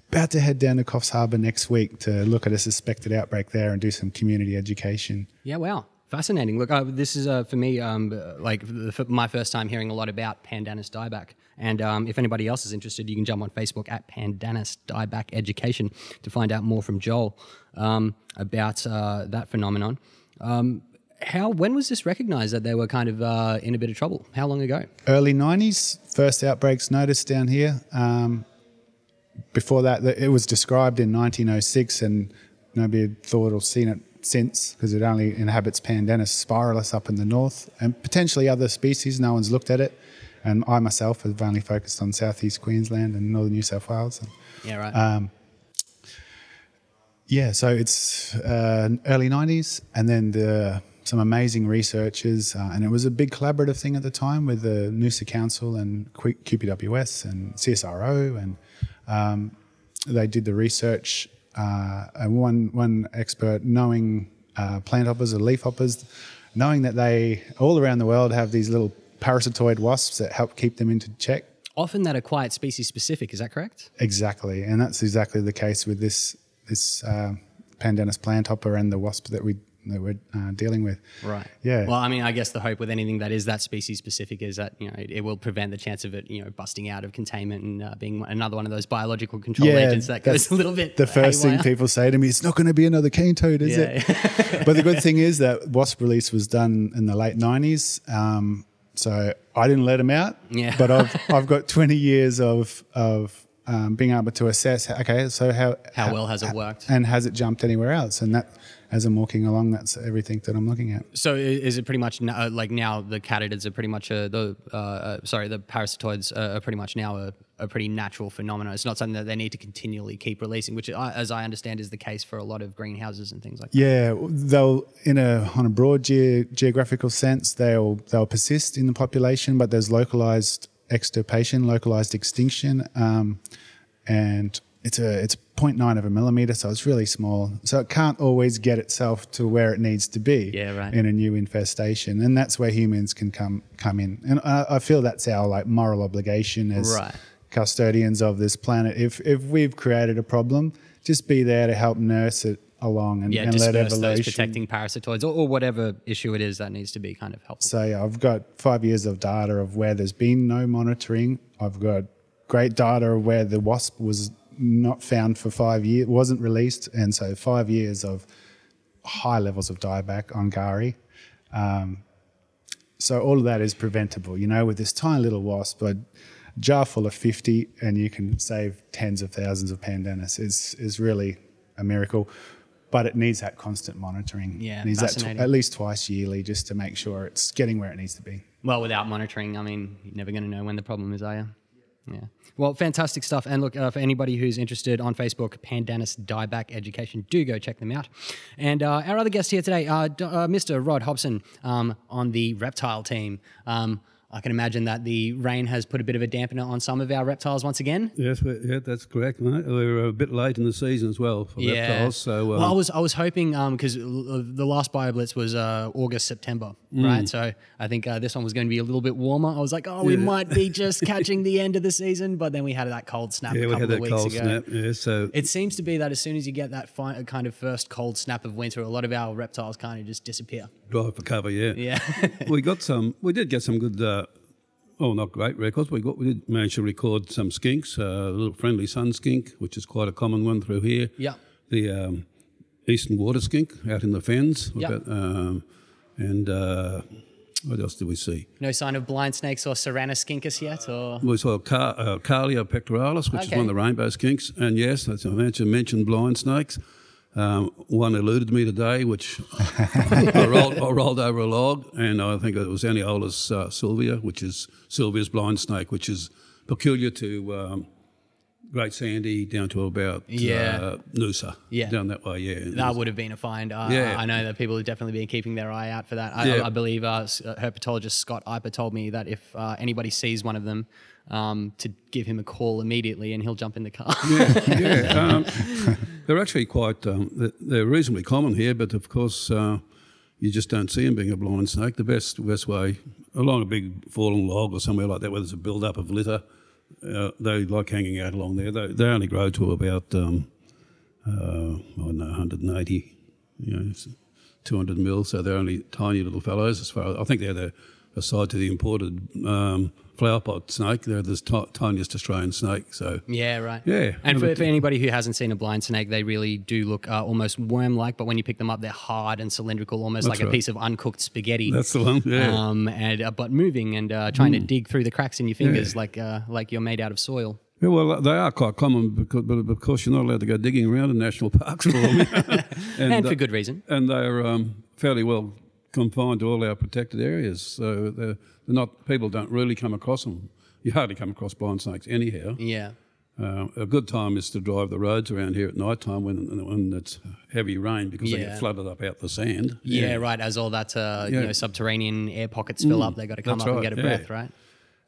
About to head down to Coffs Harbour next week to look at a suspected outbreak there and do some community education. Yeah, wow. Fascinating. Look, uh, this is uh, for me um, like my first time hearing a lot about Pandanus dieback. And um, if anybody else is interested, you can jump on Facebook at Pandanus dieback education to find out more from Joel um, about uh, that phenomenon. Um, how when was this recognized that they were kind of uh, in a bit of trouble? How long ago? early 90s, first outbreaks noticed down here. Um, before that, it was described in 1906, and nobody had thought or seen it since because it only inhabits Pandanus spiralis up in the north and potentially other species. No one's looked at it. And I myself have only focused on southeast Queensland and northern New South Wales. And Yeah, right. Um, yeah, so it's uh, early 90s, and then the, some amazing researchers, uh, and it was a big collaborative thing at the time with the Noosa Council and QPWS and CSIRO, and um, they did the research. Uh, and one one expert, knowing uh, plant hoppers or leaf hoppers, knowing that they all around the world have these little parasitoid wasps that help keep them into check. Often that are quite species specific. Is that correct? Exactly, and that's exactly the case with this this uh, Pandanus planthopper and the wasp that we that we're uh, dealing with. Right. Yeah. Well, I mean, I guess the hope with anything that is that species specific is that you know it, it will prevent the chance of it, you know, busting out of containment and uh, being another one of those biological control agents that goes a little bit. The first haywire. thing people say to me, "It's not going to be another cane toad, is Yeah. it?" but the good thing is that wasp release was done in the late '90s, um, so I didn't let them out. Yeah. But I've I've got 20 years of of um, being able to assess. Okay, so how How well has it worked? and has it jumped anywhere else? And that, as I'm walking along, that's everything that I'm looking at. So is it pretty much n- uh, like now the catids are pretty much uh, the uh, uh, sorry the parasitoids are, pretty much now a, a pretty natural phenomenon. It's not something that they need to continually keep releasing, which, I, as I understand, is the case for a lot of greenhouses and things like that. Yeah, they'll in a on a broad ge- geographical sense, they'll they'll persist in the population, but there's localized extirpation, localized extinction, um, and it's a it's 0.9 of a millimeter, so it's really small. So it can't always get itself to where it needs to be Yeah, right. in a new infestation, and that's where humans can come come in. And I, I feel that's our like moral obligation as Right. custodians of this planet. If if we've created a problem, just be there to help nurse it along and, Yeah, and let evolution. protecting parasitoids or, or whatever issue it is that needs to be kind of helpful. So yeah, I've got five years of data of where there's been no monitoring. I've got great data of where the wasp was not found for five years, wasn't released, and so five years of high levels of dieback on K'gari. Um, so all of that is preventable, you know, with this tiny little wasp, a jar full of 50 and you can save tens of thousands of pandanus is, is really a miracle. but it needs that constant monitoring. Yeah, it needs that tw- at least twice yearly just to make sure it's getting where it needs to be. Well, without monitoring, I mean, you're never going to know when the problem is, are you? Yeah. Well, fantastic stuff. And look, uh, for anybody who's interested on Facebook, Pandanus Dieback Education, do go check them out. And uh, our other guest here today, uh, uh, Mr. Rod Hobson um, on the reptile team. Um, I can imagine that the rain has put a bit of a dampener on some of our reptiles once again. Yes, yeah, that's correct. Mate. We were a bit late in the season as well for reptiles. So, um, well, I was I was hoping because the last BioBlitz was uh, August September, Mm. right? So I think uh, this one was going to be a little bit warmer. I was like, oh, we might be just catching the end of the season, but then we had that cold snap yeah, a we couple had of that weeks cold ago. snap. Yeah, so It seems to be that as soon as you get that fi- kind of first cold snap of winter, a lot of our reptiles kind of just disappear. drive for cover. Yeah, Yeah. we got some. We did get some good. Uh, oh, not great records. We got. We did manage to record some skinks. Uh, a little friendly sun skink, which is quite a common one through here. Yeah. The um, eastern water skink out in the fens. Yeah. About, um, and uh, what else did we see? no sign of blind snakes or Coeranoscincus yet, or We saw Car- uh, Carlia pectoralis, which is one of the rainbow skinks. And yes, I mentioned, mentioned blind snakes. Um, one eluded me today, which I, rolled, I rolled over a log, and I think it was Anilios uh, silvia, which is Sylvia's blind snake, which is peculiar to um, Great Sandy down to about Yeah. uh, Noosa, Yeah. down that way. Yeah, that would have been a find. Uh, Yeah. I know that people have definitely been keeping their eye out for that. I, Yeah. I believe uh, uh, herpetologist Scott Eipper told me that if uh, anybody sees one of them, um, to give him a call immediately and he'll jump in the car. yeah, yeah. Um, they're actually quite. Um, they're- they're reasonably common here, but of course, uh, you just don't see them being a blind snake. The best best way along a big fallen log or somewhere like that, where there's a build up of litter, uh, they like hanging out along there. They, they only grow to about um, uh, I don't know 180, you know, 200 mil. So they're only tiny little fellows. As far as I think they're the aside to the imported um, flower pot snake, they're the ti- tiniest Australian snake. So Yeah, right. Yeah. And for, for anybody who hasn't seen a blind snake, they really do look uh, almost worm-like, but when you pick them up, they're hard and cylindrical, almost That's like a piece of uncooked spaghetti. That's the one, yeah. Mm. Um, and uh, but moving and uh, trying to dig through the cracks in your fingers, like uh, like you're made out of soil. Yeah, well, they are quite common, because, but of course you're not allowed to go digging around in national parks for them. And, uh, for good reason. And they're um, fairly well confined to all our protected areas, so they're, they're not. People don't really come across them. You hardly come across blind snakes anyhow. Yeah. Uh, a good time is to drive the roads around here at night time when when it's heavy rain because they get flooded up out the sand. Yeah, right. As all that uh, you know subterranean air pockets fill up, They've got to come up and get a yeah. breath, right?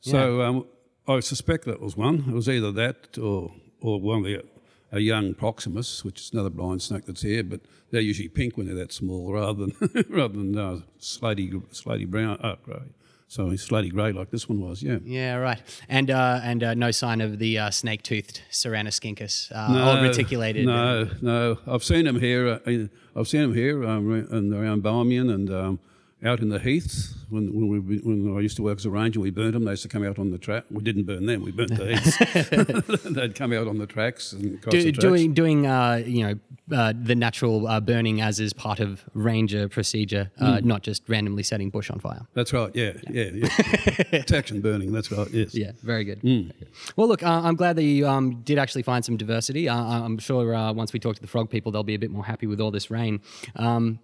So um, I suspect that was one. It was either that or or one of the a young Proximus, which is another blind snake that's here, but they're usually pink when they're that small, rather than rather than uh, slaty slaty brown, uh, grey. Sorry, slaty grey like this one was. Yeah. Yeah, right. And uh, and uh, no sign of the uh, snake-toothed Coeranoscincus uh, or reticulated. No, no. I've seen them here. Uh, I've seen them here um, and around Barmian and um, out in the heaths. When when, we, when I used to work as a ranger, we burnt them. They used to come out on the track. We didn't burn them. We burnt the heaths. They'd come out on the tracks and Do, the tracks. doing doing uh, you know uh, the natural uh, burning as is part of ranger procedure, uh, not just randomly setting bush on fire. That's right. Yeah, yeah, yeah. Protection burning. That's right. Yes. Yeah, very good. Very good. Well, look, uh, I'm glad that you um, did actually find some diversity. Uh, I'm sure uh, once we talk to the frog people, they'll be a bit more happy with all this rain. Um,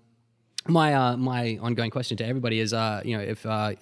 my uh, my ongoing question to everybody is, uh, you know, if uh,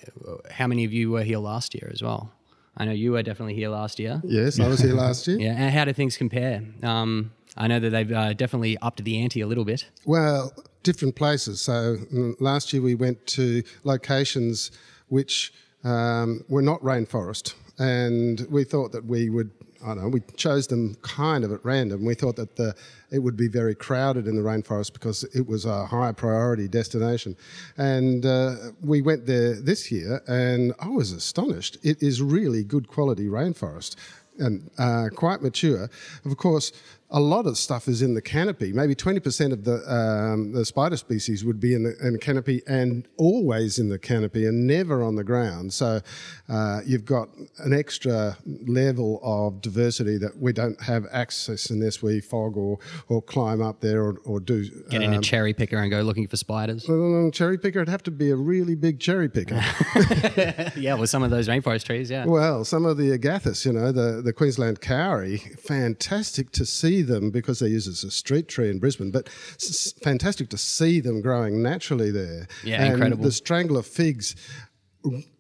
how many of you were here last year as well? I know you were definitely here last year. Yes, I was here last year. Yeah, and how do things compare? Um, I know that they've uh, definitely upped the ante a little bit. Well, different places. So mm, last year we went to locations which um, were not rainforest, and we thought that we would. I don't know. We chose them kind of at random. We thought that the it would be very crowded in the rainforest because it was a high priority destination, and uh, we went there this year, and I was astonished. It is really good quality rainforest and uh, quite mature. Of course, a lot of stuff is in the canopy. Maybe 20% of the, um, the spider species would be in the, in the canopy and always in the canopy and never on the ground. So uh, you've got an extra level of diversity that we don't have access unless we fog or, or climb up there or, or do. Get in a um, cherry picker and go looking for spiders. cherry picker, it'd have to be a really big cherry picker. yeah, with some of those rainforest trees. Yeah. Well, some of the agathis, you know, the, the Queensland kauri, fantastic to see see them because they're used as a street tree in Brisbane, but it's fantastic to see them growing naturally there. Yeah, and incredible. The strangler figs,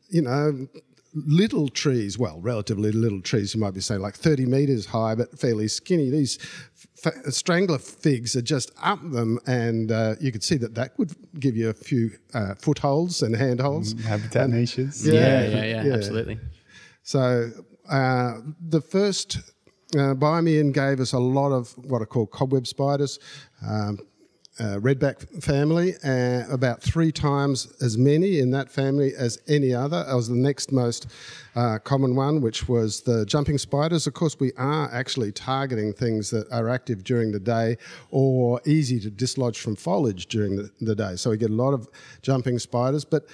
you know, little trees, well, relatively little trees, you might be saying like 30 metres high, but fairly skinny. These f- strangler figs are just up them, and uh, you could see that that would give you a few uh, footholds and handholds. Habitat niches. Yeah, yeah, yeah, absolutely. So uh, the first uh, gave us a lot of what are called cobweb spiders, um, uh, redback family, uh, about three times as many in that family as any other. Was the next most uh, common one, which was the jumping spiders. Of course, we are actually targeting things that are active during the day or easy to dislodge from foliage during the, the day. So we get a lot of jumping spiders, but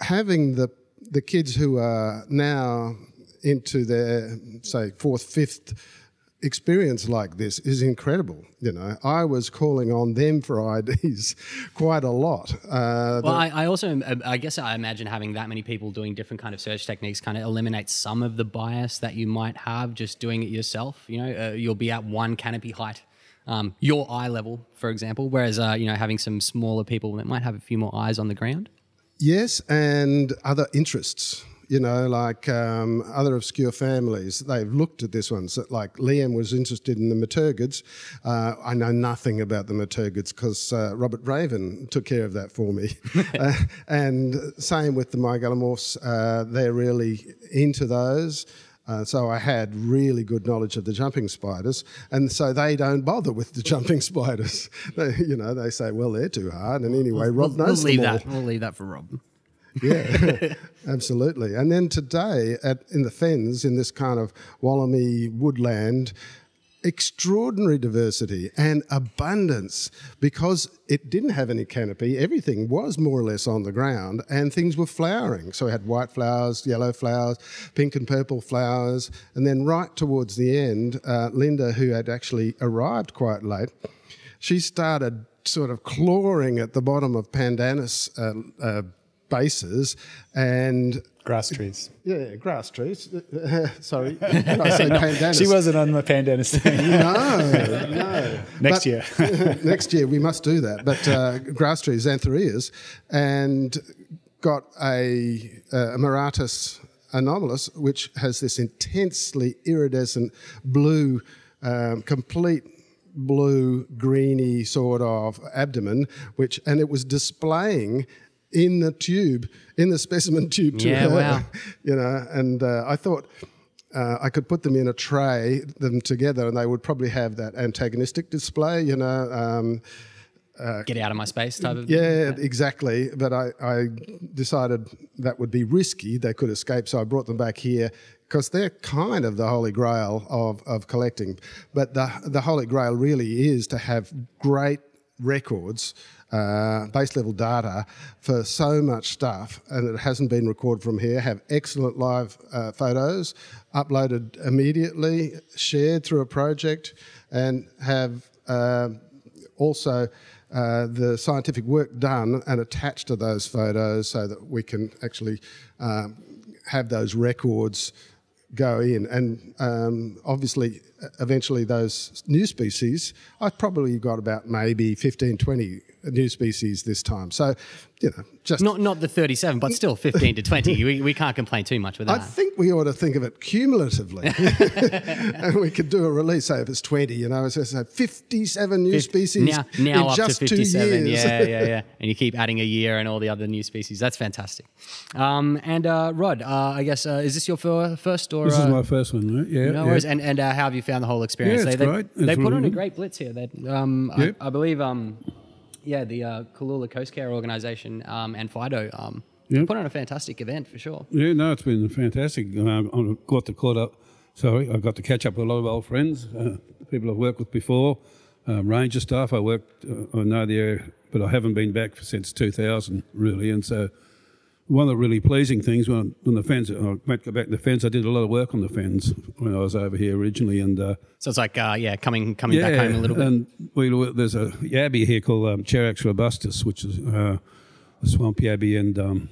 having the the kids who are now into their say fourth, fifth experience like this is incredible. You know, I was calling on them for IDs quite a lot. Uh, Well, I, I also, I guess, I imagine having that many people doing different kind of search techniques kind of eliminates some of the bias that you might have just doing it yourself. You know, uh, you'll be at one canopy height, um, your eye level, for example, whereas uh, you know having some smaller people that might have a few more eyes on the ground. Yes, and other interests. You know, like um, other obscure families, they've looked at this one. So, like Liam was interested in the Miturgids. Uh, I know nothing about the Miturgids because uh, Robert Raven took care of that for me. uh, and same with the Mygalomorphs, uh, they're really into those. Uh, so I had really good knowledge of the jumping spiders, and so they don't bother with the jumping spiders. They, you know, they say, "Well, they're too hard." And anyway, Rob we'll, knows we'll leave them all. that. We'll leave that for Rob. Yeah, absolutely. And then today at in the fens in this kind of Wallumy woodland, extraordinary diversity and abundance because it didn't have any canopy. Everything was more or less on the ground and things were flowering. So we had white flowers, yellow flowers, pink and purple flowers. And then right towards the end, uh, Linda, who had actually arrived quite late, she started sort of clawing at the bottom of pandanus uh, uh, bases and Grass trees. yeah, grass trees. Sorry, I say pandanus? She wasn't on the pandanus thing. No, no. Next But- year. next year we must do that. But uh, grass trees, Xanthorrhoeas, and got a, a Maratus anomalus, which has this intensely iridescent blue, um, complete blue, greeny sort of abdomen, which and it was displaying in the tube, in the specimen tube. to Yeah, her, wow. You know, and uh, I thought uh, I could put them in a tray, them together, and they would probably have that antagonistic display. You know. Um, Get out of my space type of. yeah, exactly. But I, I decided that would be risky. They could escape, so I brought them back here because they're kind of the holy grail of, of collecting. But the, the holy grail really is to have great records, uh, base level data for so much stuff, and it hasn't been recorded from here. Have excellent live uh, photos uploaded immediately, shared through a project, and have. Uh, also uh, the scientific work done and attached to those photos so that we can actually um, have those records go in. And um, obviously, eventually, those new species, I've probably got about maybe 15, 20 new species this time. So, you know, just. Not not the 37, but still 15 to 20. we, we can't complain too much with that. I think we ought to think of it cumulatively. and we could do a release, say if it's 20, you know, so, so 57 new species now now in up just to two 57 years. yeah yeah yeah and you keep adding a year and all the other new species that's fantastic um, and uh, rod uh, i guess uh, is this your first or This is uh, my first one, right? Yeah. no yeah. worries. And, and uh, how have you found the whole experience? Yeah, it's they, they, great. they It's put really on a great blitz here. They, um, Yep. I, I believe, um, yeah, the uh, Cooloola Coast Care Organisation um, and Fido um, Yep. put on a fantastic event for sure. Yeah, no, it's been fantastic. Uh, I got to caught up. Sorry, I got to catch up with a lot of old friends, uh, people I've worked with before, um, ranger staff. I worked, uh, I know the area, but I haven't been back since 2000 really. And so, one of the really pleasing things when, when the fens, I went go back to the fens. I did a lot of work on the fens when I was over here originally, and uh, So it's like, uh, yeah, coming coming back home a little bit. and we, there's a yabby here called um, Cherax robustus, which is uh, a swamp yabby, and um,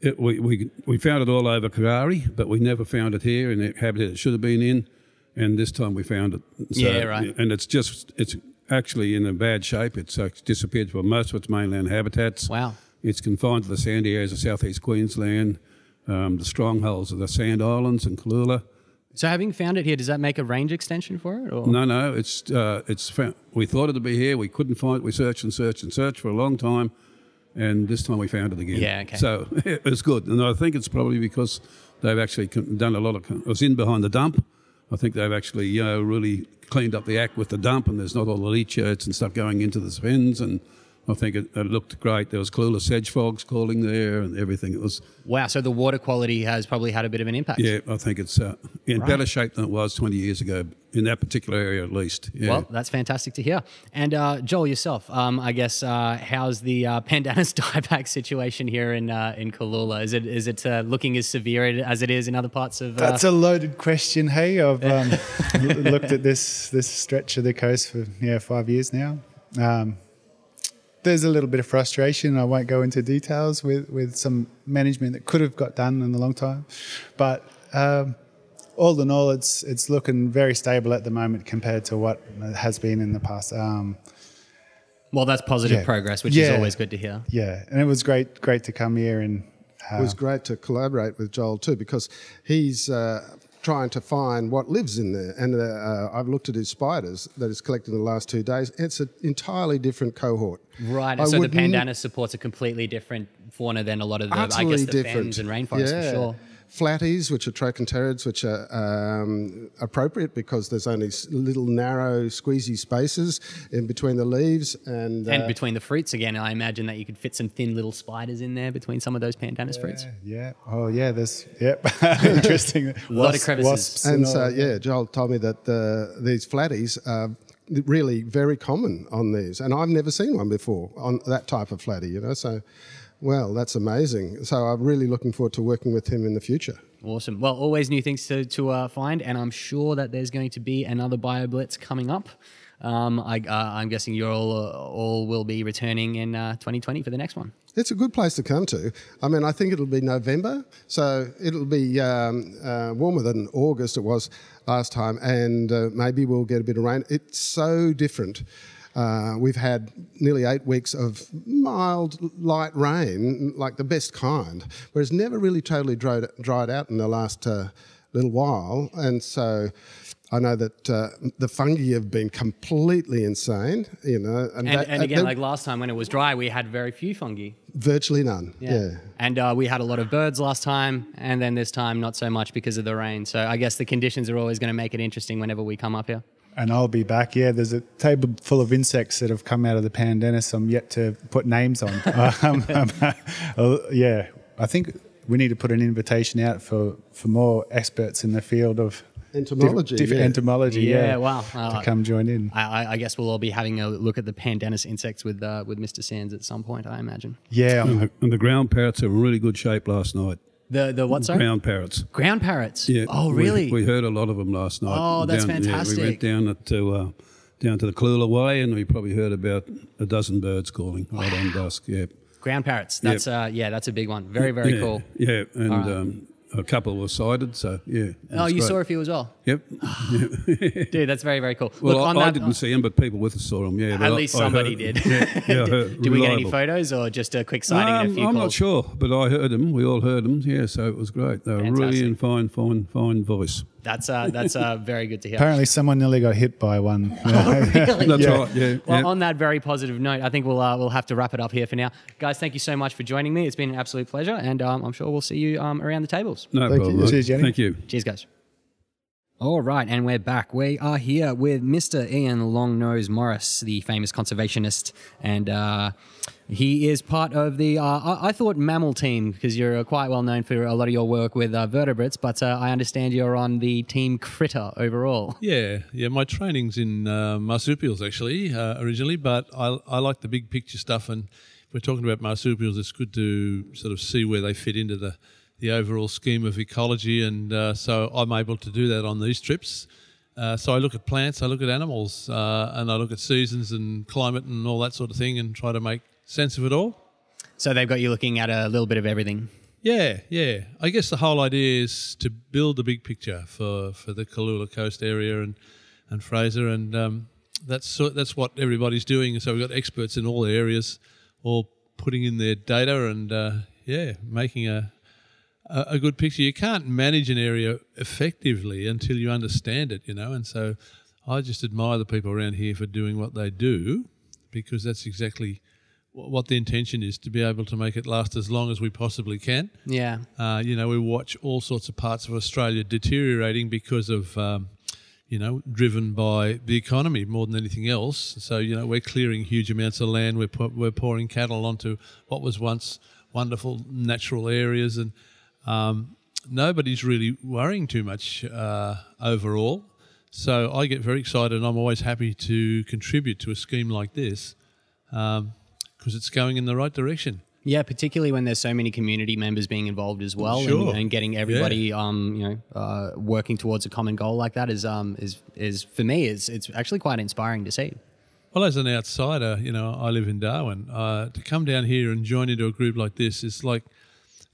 it, we, we we found it all over K'gari, but we never found it here in the habitat it should have been in. and this time we found it. So- Yeah, right. And it's just it's actually in a bad shape. It's uh, disappeared from most of its mainland habitats. Wow. It's confined to the sandy areas of southeast Queensland, um, the strongholds of the Sand Islands and Cooloola. So having found it here, does that make a range extension for it? Or? No, no, it's uh, it's found, we thought it'd be here. We couldn't find it. We searched and searched and searched for a long time, and this time we found it again. Yeah, okay. So it's good, and I think it's probably because they've actually done a lot of. It was in behind the dump. I think they've actually you know really cleaned up the act with the dump, and there's not all the leachates and stuff going into the spins, and I think it, it looked great. There was Cooloola sedge frogs calling there, and everything. It was Wow. So the water quality has probably had a bit of an impact. yeah, I think it's uh, in better shape than it was 20 years ago in that particular area at least. Yeah. Well, that's fantastic to hear. And uh, Joel, yourself, um, I guess, uh, how's the uh, pandanus dieback situation here in uh, in Cooloola? Is it is it uh, looking as severe as it is in other parts of? Uh, That's a loaded question. Hey, I've um, l- looked at this this stretch of the coast for yeah five years now. Um, there's a little bit of frustration. I won't go into details with, with some management that could have got done in the long time, but um, all in all, it's it's looking very stable at the moment compared to what it has been in the past. Um, well, that's positive yeah. progress, which is always good to hear. yeah, and it was great great to come here and. Uh, It was great to collaborate with Joel too because he's uh, trying to find what lives in there. And uh, uh, I've looked at his spiders that he's collected in the last two days. It's an entirely different cohort. Right. I so the pandanus supports a completely different fauna than a lot of the, I guess, the different. fens and rainforests yeah. for sure. Flatties, which are trochanterids, which are um, appropriate because there's only little narrow, squeezy spaces in between the leaves, and, And uh, between the fruits again, I imagine that you could fit some thin little spiders in there between some of those pandanus fruits. Yeah. Oh, yeah. There's yep. Interesting. A lot of crevices. Wasps and all, so yeah, Joel told me that uh, these flatties are really very common on these, and I've never seen one before on that type of flatty. You know, so well, that's amazing. So I'm really looking forward to working with him in the future. Awesome. Well, always new things to, to uh, find, and I'm sure that there's going to be another BioBlitz coming up. Um, I, uh, I'm guessing you all uh, all will be returning in uh, 2020 for the next one. It's a good place to come to. I mean, I think it'll be November, so it'll be um, uh, warmer than August it was last time, and uh, maybe we'll get a bit of rain. It's so different. Uh, we've had nearly eight weeks of mild, light rain, like the best kind, whereas never really totally dried, dried out in the last uh, little while. And so I know that uh, the fungi have been completely insane, you know. And, that- and uh, again, like last time when it was dry, we had very few fungi. virtually none. yeah. And uh, we had a lot of birds last time, and then this time not so much because of the rain. So I guess the conditions are always going to make it interesting whenever we come up here. And I'll be back. Yeah, there's a table full of insects that have come out of the pandanus. I'm yet to put names on. um, um, uh, yeah, I think we need to put an invitation out for, for more experts in the field of Entomology, diff- yeah. entomology. Yeah, Yeah, wow. Uh, to come join in. I, I- I guess we'll all be having a look at the pandanus insects with uh, with Mr. Sands at some point, I imagine. Yeah, and, and the ground parrots are in really good shape last night. The the what? Sorry, Ground parrots. ground parrots. Yeah. Oh, really? We, heard a lot of them last night. Oh, that's Down- yeah, fantastic. we went down to uh, down to the Cooloola Way, and we probably heard about a dozen birds calling right on dusk. Yeah. ground parrots. That's uh, yeah, that's a big one. Very very yeah, cool. Yeah, and right. um, a couple were sighted, so yeah. Oh, you great. saw a few as well, Yep. dude. That's very very cool. Well, Look, I, on I didn't see them, but people with us saw them. Yeah, At least I somebody heard- did. Yeah, yeah I heard- Did we get any photos or just a quick sighting and a Um, few I'm calls? not sure, but I heard them. We all heard them. Yeah, so it was great. They were really in fine, fine, fine voice. That's uh, that's uh, very good to hear. apparently someone nearly got hit by one. Really? That's Yeah. right. Yeah. Well, yeah. on that very positive note, I think we'll uh, we'll have to wrap it up here for now, guys. Thank you so much for joining me. It's been an absolute pleasure, and um, I'm sure we'll see you um, around the tables. no Thank you. problem. mate. Cheers, Jenny. Thank you. Cheers, guys. All right, and we're back. We are here with Mr. Ian Longnose Morris, the famous conservationist, and uh, he is part of the, uh, I, thought, mammal team, because you're uh, quite well known for a lot of your work with uh, vertebrates, but uh, I understand you're on the team Critter overall. Yeah, yeah. My training's in uh, marsupials actually uh, originally, but I, I like the big picture stuff. And if we're talking about marsupials, it's good to sort of see where they fit into the, the overall scheme of ecology. And so I'm able to do that on these trips. Uh, so I look at plants, I look at animals, uh, and I look at seasons and climate and all that sort of thing, and try to make sense of it all. So they've got you looking at a little bit of everything. Yeah, yeah. I guess the whole idea is to build a big picture for, for the Cooloola Coast area and, and Fraser, and um, that's that's what everybody's doing. So we've got experts in all areas, all putting in their data and uh, yeah, making a, a good picture. You can't manage an area effectively until you understand it, you know. And so I just admire the people around here for doing what they do, because that's exactly what the intention is to be able to make it last as long as we possibly can. Yeah. Uh, you know, we watch all sorts of parts of Australia deteriorating because of, um, you know, driven by the economy more than anything else. So, you know, we're clearing huge amounts of land. We're, pu- we're pouring cattle onto what was once wonderful natural areas. And um, nobody's really worrying too much uh, overall. So I get very excited and I'm always happy to contribute to a scheme like this because it's going in the right direction. Yeah, particularly when there's so many community members being involved as well, Sure. and, and getting everybody, um, you know, uh, working towards a common goal like that is, um, is, is for me, it's, it's actually quite inspiring to see. Well, as an outsider, you know, I live in Darwin. Uh, to come down here and join into a group like this is like,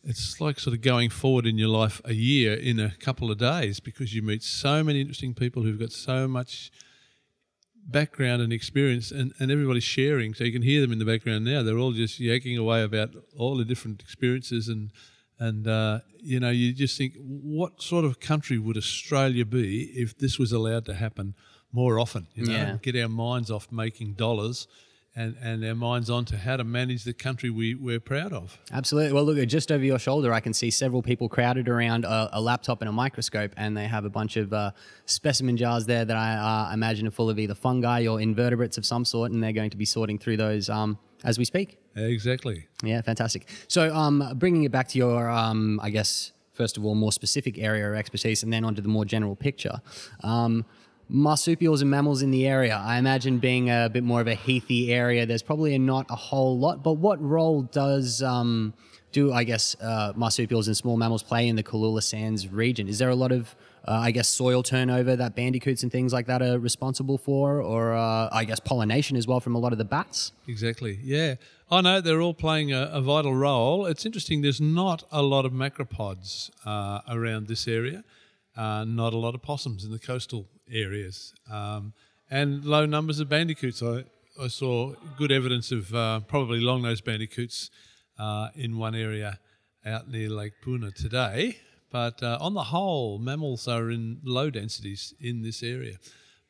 it's like sort of going forward in your life a year in a couple of days because you meet so many interesting people who've got so much background and experience and, and everybody's sharing. So you can hear them in the background now. They're all just yakking away about all the different experiences and and uh, you know you just think what sort of country would Australia be if this was allowed to happen more often? You know, Yeah. get our minds off making dollars. And, and our minds on to how to manage the country we, we're proud of. Absolutely. Well, look, just over your shoulder, I can see several people crowded around a, a laptop and a microscope, and they have a bunch of uh, specimen jars there that I uh, imagine are full of either fungi or invertebrates of some sort, and they're going to be sorting through those um, as we speak. Exactly. Yeah, fantastic. So, um, bringing it back to your, um, I guess, first of all, more specific area of expertise, and then onto the more general picture. Um, marsupials and mammals in the area. I imagine being a bit more of a heathy area, there's probably not a whole lot. But what role does um, do I guess uh, marsupials and small mammals play in the Cooloola Sands region? Is there a lot of uh, I guess soil turnover that bandicoots and things like that are responsible for, or uh, I guess pollination as well from a lot of the bats. Exactly. Yeah. I know they're all playing a, a vital role. It's interesting. There's not a lot of macropods uh, around this area. Uh, not a lot of possums in the coastal areas, um, and low numbers of bandicoots. I, I saw good evidence of uh, probably long-nosed bandicoots uh, in one area out near Lake Poona today. But uh, on the whole, mammals are in low densities in this area.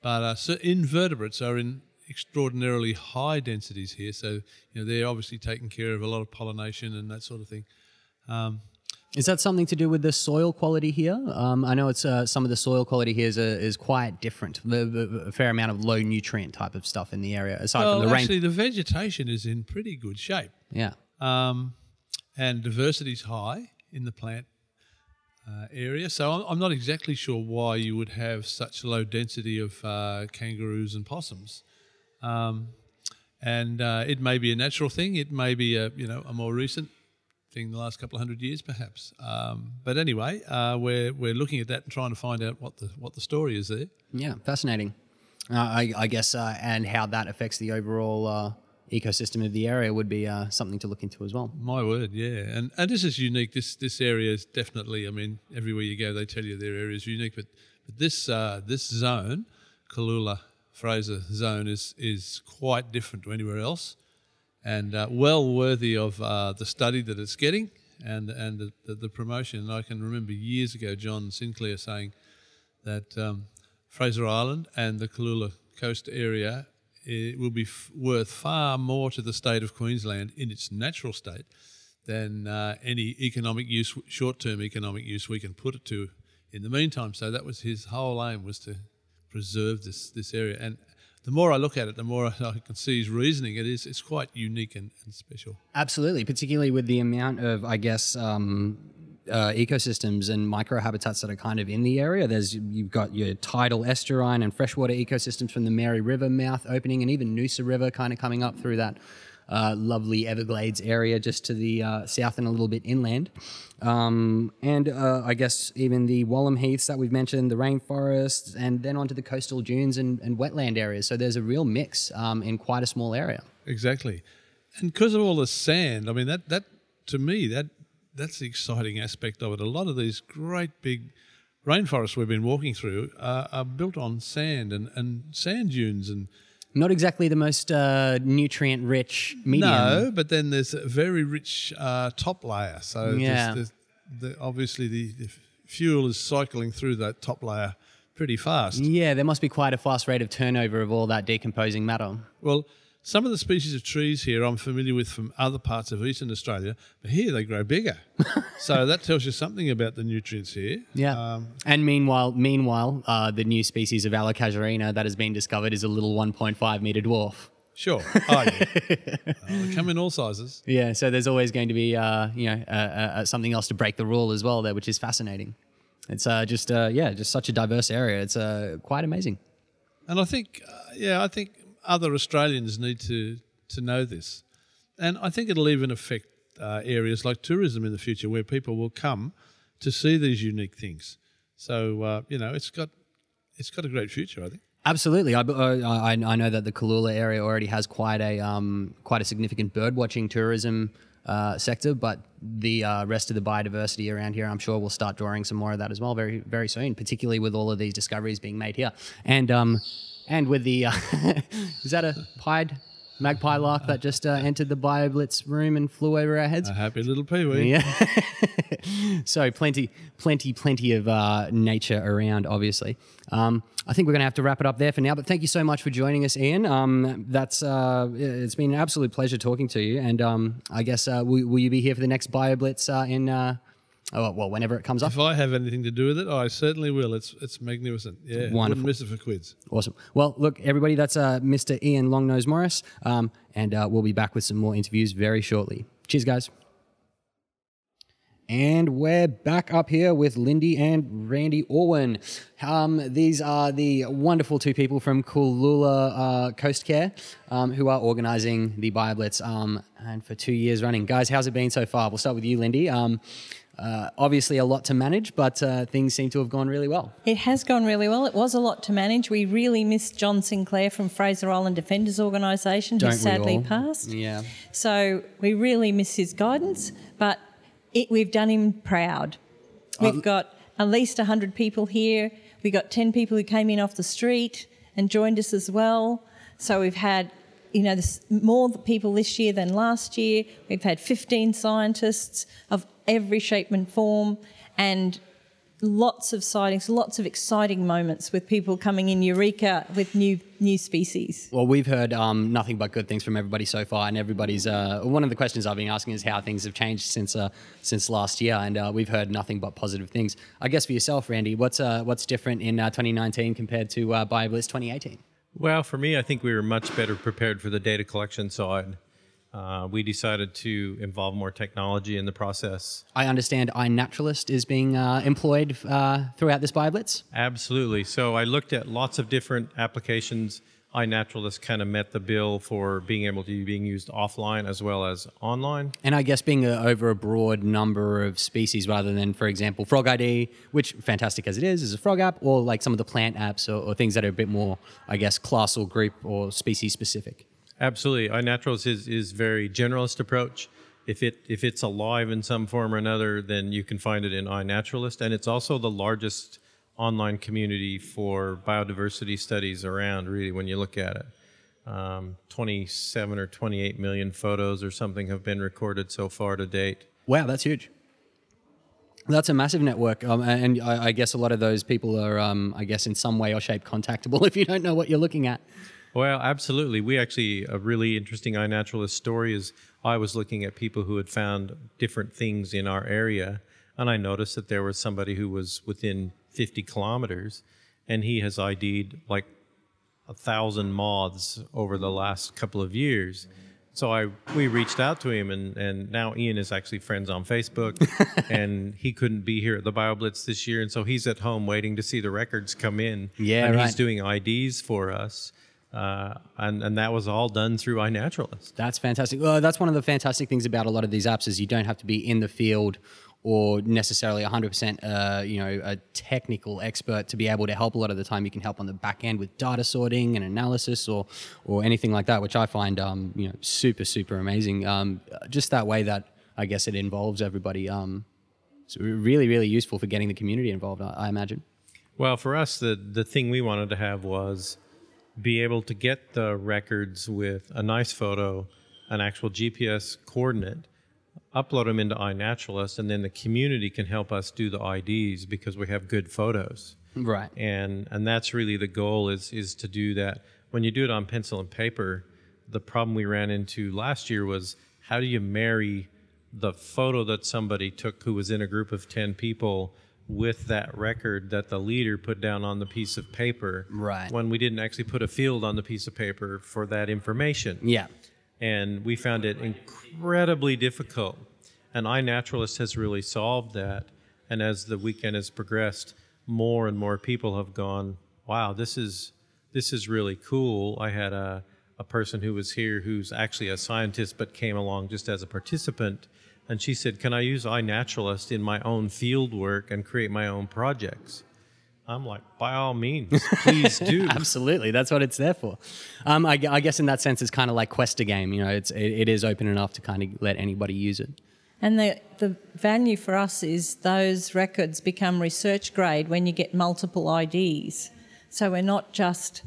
But uh, so invertebrates are in extraordinarily high densities here. So you know they're obviously taking care of a lot of pollination and that sort of thing. Um, Is that something to do with the soil quality here? Um, I know it's uh, some of the soil quality here is, uh, is quite different. The, the, a fair amount of low nutrient type of stuff in the area, aside well, from the rain. actually, the vegetation is in pretty good shape, yeah. um, and diversity's high in the plant uh, area. So I'm, I'm not exactly sure why you would have such low density of uh, kangaroos and possums. Um, and uh, it may be a natural thing. It may be a you know a more recent thing, the last couple of hundred years, perhaps. Um, but anyway, uh, we're we're looking at that and trying to find out what the what the story is there. Yeah, fascinating. Uh, I, I guess, uh, and how that affects the overall uh, ecosystem of the area would be uh, something to look into as well. My word, yeah, and and this is unique. This this area is definitely. I mean, everywhere you go, they tell you their area is unique, but but this uh, this zone, Cooloola Fraser zone, is is quite different to anywhere else, and uh, well worthy of uh, the study that it's getting and and the, the, promotion. And I can remember years ago, John Sinclair saying that um, Fraser Island and the Cooloola Coast area will be f- worth far more to the state of Queensland in its natural state than uh, any economic use, short-term economic use we can put it to in the meantime. So that was his whole aim was to preserve this this area. And the more I look at it, the more I can see his reasoning. It is it's quite unique and, and special. Absolutely, particularly with the amount of, I guess, um, uh, ecosystems and microhabitats that are kind of in the area. There's you've got your tidal estuarine and freshwater ecosystems from the Mary River mouth opening, and even Noosa River kind of coming up through that uh, lovely Everglades area just to the uh, south and a little bit inland. Um, and uh, I guess even the Wallum Heaths that we've mentioned, the rainforests, and then onto the coastal dunes and, and wetland areas. So there's a real mix um, in quite a small area. Exactly, and because of all the sand, I mean that that to me that that's the exciting aspect of it. A lot of these great big rainforests we've been walking through are, are built on sand and, and sand dunes and Not exactly the most uh, nutrient rich medium. no, but then there's a very rich uh, top layer. So there's- there's, the, obviously the, the fuel is cycling through that top layer pretty fast. Yeah, there must be quite a fast rate of turnover of all that decomposing matter. Well, some of the species of trees here I'm familiar with from other parts of eastern Australia, but here they grow bigger. so that tells you something about the nutrients here. Yeah. Um, and meanwhile, meanwhile, uh, the new species of Allocasuarina that has been discovered is a little 1.5 meter dwarf. sure. Oh, yeah. They come in all sizes. Yeah, so there's always going to be, uh, you know, uh, uh, uh, something else to break the rule as well there, which is fascinating. It's uh, just, uh, yeah, just such a diverse area. It's uh, quite amazing. And I think, uh, yeah, I think other Australians need to, to know this. And I think it'll even affect uh, areas like tourism in the future where people will come to see these unique things. So, uh, you know, it's got, it's got a great future, I think. Absolutely, I, I, I know that the Cooloola area already has quite a um, quite a significant bird watching tourism uh, sector, but the uh, rest of the biodiversity around here, I'm sure, will start drawing some more of that as well very very soon. Particularly with all of these discoveries being made here, and um, and with the uh, is that a pied magpie lark that just uh, entered the BioBlitz room and flew over our heads? A happy little peewee. Yeah. so plenty, plenty, plenty of uh, nature around. Obviously, um, I think we're going to have to wrap it up there for now. But thank you so much for joining us, Ian. Um, that's uh, it's been an absolute pleasure talking to you. And um, I guess uh, will, will you be here for the next BioBlitz uh, in? Oh, well, whenever it comes up. If I have anything to do with it, I certainly will. It's it's magnificent. Yeah, Wonderful. Wouldn't miss it for quids. Awesome. Well, look, everybody, that's uh, Mr. Ian Longnose Morris, um, and uh, we'll be back with some more interviews very shortly. Cheers, guys. And we're back up here with Lindy and Randy Orwin. Um, these are the wonderful two people from Cooloola uh, Coast Care um, who are organising the BioBlitz um, and for two years running. Guys, how's it been so far? We'll start with you, Lindy. Um, uh, obviously, a lot to manage, but uh, things seem to have gone really well. It has gone really well. It was a lot to manage. We really missed John Sinclair from Fraser Island Defenders Organisation, who sadly all? passed. Yeah. So we really miss his guidance, but it, we've done him proud. We've Uh, got at least 100 people here. We got 10 people who came in off the street and joined us as well. So we've had, you know, this, more people this year than last year. We've had 15 scientists of every shape and form and lots of sightings, lots of exciting moments with people coming in Eureka with new new species. Well, we've heard um, nothing but good things from everybody so far, and everybody's. Uh, one of the questions I've been asking is how things have changed since uh, since last year, and uh, we've heard nothing but positive things. I guess for yourself, Randy, what's uh, what's different in uh, 2019 compared to uh, BioBlitz 2018? Well, for me, I think we were much better prepared for the data collection side. Uh, we decided to involve more technology in the process. I understand iNaturalist is being uh, employed uh, throughout this BioBlitz. Absolutely. So I looked at lots of different applications. iNaturalist kind of met the bill for being able to be being used offline as well as online. And I guess being uh over a broad number of species rather than, for example, Frog ID, which fantastic as it is, is a frog app, or like some of the plant apps or, or things that are a bit more, I guess, class or group or species specific. Absolutely. iNaturalist is, is very generalist approach. If it if it's alive in some form or another, then you can find it in iNaturalist. And it's also the largest online community for biodiversity studies around, really, when you look at it. Um, 27 or 28 million photos or something have been recorded so far to date. Wow, that's huge. That's a massive network, um, and I, I guess a lot of those people are, um, I guess, in some way or shape contactable if you don't know what you're looking at. Well, absolutely. We actually, a really interesting iNaturalist story is I was looking at people who had found different things in our area, and I noticed that there was somebody who was within 50 kilometers, and he has ID'd like a thousand moths over the last couple of years. So I we reached out to him, and, and now Ian is actually friends on Facebook, and he couldn't be here at the BioBlitz this year, and so he's at home waiting to see the records come in. Yeah, and right. he's doing IDs for us, uh, and and that was all done through iNaturalist. That's fantastic. Well, that's one of the fantastic things about a lot of these apps is you don't have to be in the field or necessarily 100% uh, you know a technical expert to be able to help a lot of the time you can help on the back end with data sorting and analysis or or anything like that which i find um, you know super super amazing um, just that way that I guess it involves everybody. Um, it's really, really useful for getting the community involved. I, I imagine. Well, for us, the the thing we wanted to have was be able to get the records with a nice photo, an actual GPS coordinate, upload them into iNaturalist, and then the community can help us do the IDs because we have good photos. Right. And and that's really the goal is is to do that. When you do it on pencil and paper, the problem we ran into last year was how do you marry the photo that somebody took who was in a group of 10 people with that record that the leader put down on the piece of paper Right. when we didn't actually put a field on the piece of paper for that information Yeah. and we found it incredibly difficult. And iNaturalist has really solved that. And as the weekend has progressed, more and more people have gone, "Wow, this is this is really cool." I had a a person who was here who's actually a scientist but came along just as a participant, and she said, "Can I use iNaturalist in my own field work and create my own projects?" I'm like, "By all means, please do." Absolutely, that's what it's there for. Um, I, I guess in that sense, it's kind of like Quest a game. You know, it's it, it is open enough to kind of let anybody use it. And the, the value for us is those records become research grade when you get multiple IDs. So we're not just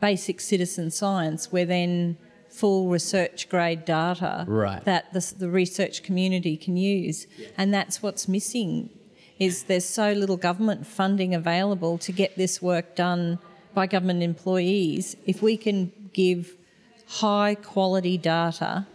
basic citizen science, we're then full research grade data Right. that the, the research community can use. And that's what's missing is there's so little government funding available to get this work done by government employees. If we can give high quality data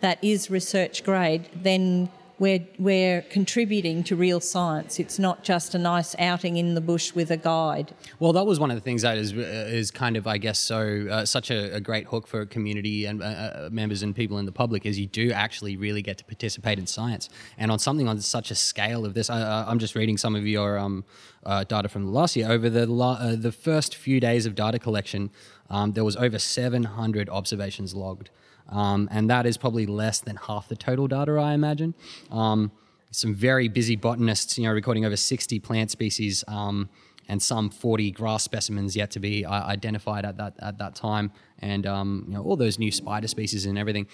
that is research grade, then we're, we're contributing to real science. It's not just a nice outing in the bush with a guide. Well, that was one of the things that is uh, is kind of, I guess, so uh, such a, a great hook for community and uh, uh, members and people in the public is you do actually really get to participate in science, and on something on such a scale of this. I, I'm just reading some of your um, uh, data from last year. Over the la- uh, the first few days of data collection, um, there was over 700 observations logged. Um, and that is probably less than half the total data, I imagine. Um, some very busy botanists, you know, recording over 60 plant species um, and some 40 grass specimens yet to be uh, identified at that at that time, and um, you know all those new spider species and everything.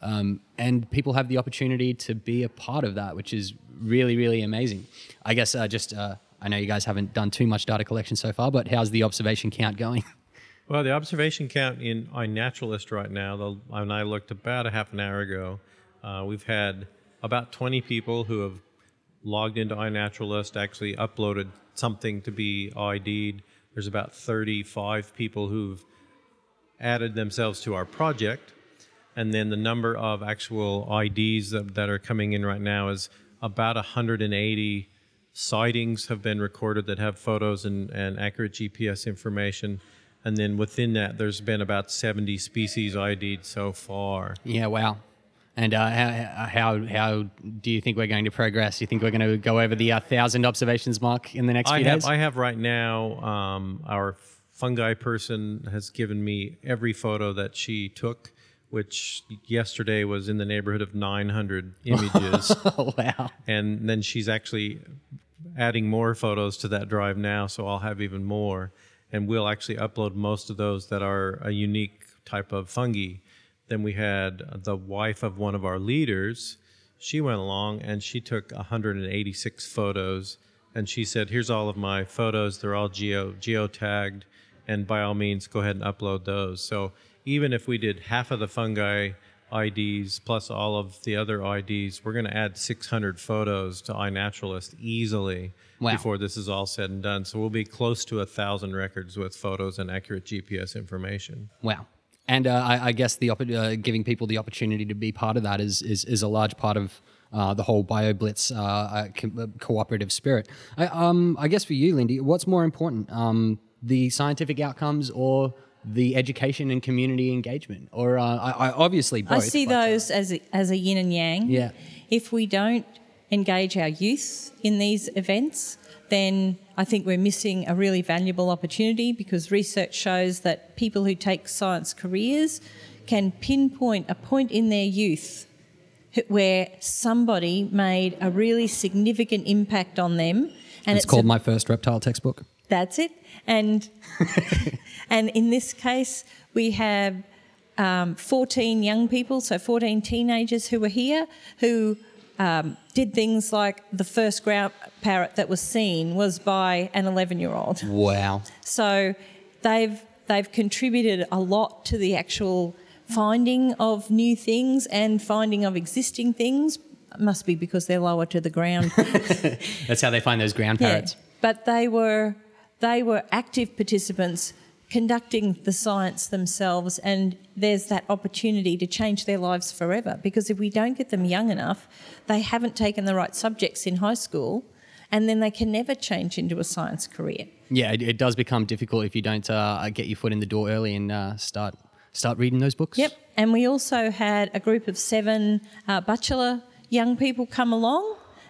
Um, and people have the opportunity to be a part of that, which is really really amazing. I guess uh, just uh, I know you guys haven't done too much data collection so far, but how's the observation count going? Well, the observation count in iNaturalist right now, the, when I looked about a half an hour ago, uh, we've had about 20 people who have logged into iNaturalist, actually uploaded something to be ID'd. There's about 35 people who've added themselves to our project. And then the number of actual IDs that, that are coming in right now is about 180 sightings have been recorded that have photos and, and accurate GPS information. And then within that, there's been about 70 species ID'd so far. Yeah, wow. And uh, how, how how do you think we're going to progress? Do You think we're going to go over the uh, thousand observations mark in the next I few have, days? I have right now, um, our fungi person has given me every photo that she took, which yesterday was in the neighborhood of 900 images. oh, wow. And then she's actually adding more photos to that drive now, so I'll have even more. And we'll actually upload most of those that are a unique type of fungi. Then we had the wife of one of our leaders. She went along and she took 186 photos, and she said, "Here's all of my photos. They're all geo geo tagged, and by all means, go ahead and upload those." So even if we did half of the fungi IDs plus all of the other IDs, we're going to add 600 photos to iNaturalist easily Wow. before this is all said and done. So we'll be close to a thousand records with photos and accurate GPS information. Wow. And uh, I, I guess the oppo- uh, giving people the opportunity to be part of that is is, is a large part of uh, the whole BioBlitz uh, uh, co- uh, cooperative spirit. I, um, I guess for you, Lindy, what's more important, um, the scientific outcomes or the education and community engagement? Or uh, I, I obviously both. I see but, uh, those as a, as a yin and yang. Yeah. If we don't engage our youth in these events, then I think we're missing a really valuable opportunity because research shows that people who take science careers can pinpoint a point in their youth where somebody made a really significant impact on them. And it's, called a- my first reptile textbook. that's it. And and in this case, we have um, 14 young people, so 14 teenagers who were here who um, did things like the first ground parrot that was seen was by an 11 year old. Wow. So they've they've contributed a lot to the actual finding of new things and finding of existing things. Must be because they're lower to the ground. That's how they find those ground parrots. But they were they were active participants conducting the science themselves and there's that opportunity to change their lives forever because if we don't get them young enough they haven't taken the right subjects in high school and then they can never change into a science career Yeah, it, it does become difficult if you don't uh, get your foot in the door early and uh, start start reading those books. Yep. And we also had a group of seven uh, Batchelor young people come along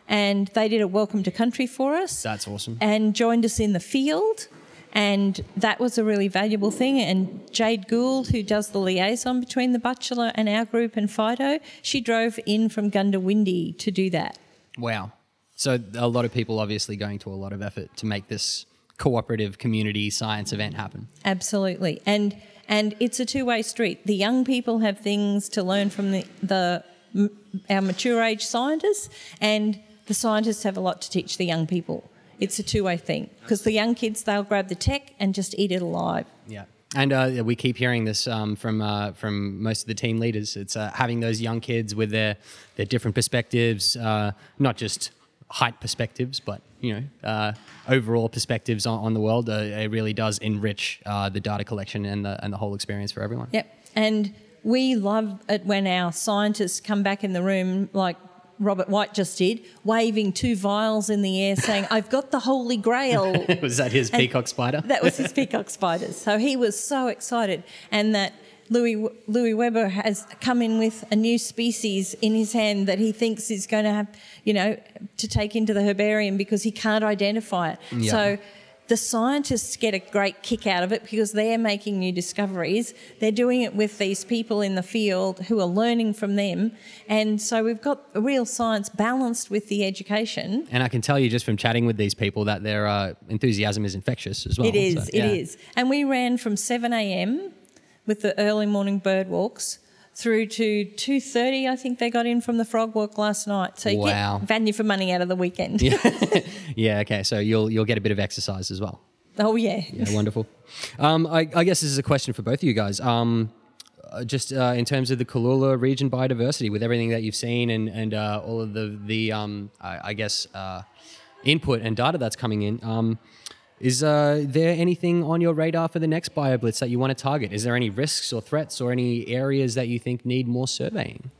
and they did a welcome to country for us That's awesome. and joined us in the field. And that was a really valuable thing. And Jade Gould, who does the liaison between the Batchelor and our group and Fido, she drove in from Goondiwindi to do that. Wow. So a lot of people obviously going to a lot of effort to make this cooperative community science event happen. Absolutely. And and it's a two-way street. The young people have things to learn from the, the m- our mature age scientists and the scientists have a lot to teach the young people. It's a two-way thing because the young kids they'll grab the tech and just eat it alive. Yeah. And uh, we keep hearing this um, from uh, from most of the team leaders. It's uh, having those young kids with their their different perspectives, uh, not just height perspectives, but you know uh, overall perspectives on, on the world. Uh, it really does enrich uh, the data collection and the and the whole experience for everyone. Yep. And we love it when our scientists come back in the room like Robert Whyte just did, waving two vials in the air saying, I've got the Holy Grail. was that his And peacock spider? That was his peacock spiders. So he was so excited. And that Louis, Louis Weber has come in with a new species in his hand that he thinks is going to have, you know, to take into the herbarium because he can't identify it. Yeah. So the scientists get a great kick out of it because they're making new discoveries. They're doing it with these people in the field who are learning from them. And so we've got real science balanced with the education. And I can tell you just from chatting with these people that their uh, enthusiasm is infectious as well. It is, So, yeah. is. And we ran from 7 a.m. with the early morning bird walks through to 2.30 I think they got in from the frog walk last night. So you Wow. get value for money out of the weekend. Yeah. Okay. So you'll you'll get a bit of exercise as well. oh yeah. Yeah, wonderful. Um, I, I guess this is a question for both of you guys. Um, uh, just uh, in terms of the Cooloola region biodiversity, with everything that you've seen and and uh, all of the the um, I, I guess uh, input and data that's coming in. Is uh, there anything on your radar for the next BioBlitz that you want to target? Is there any risks or threats or any areas that you think need more surveying?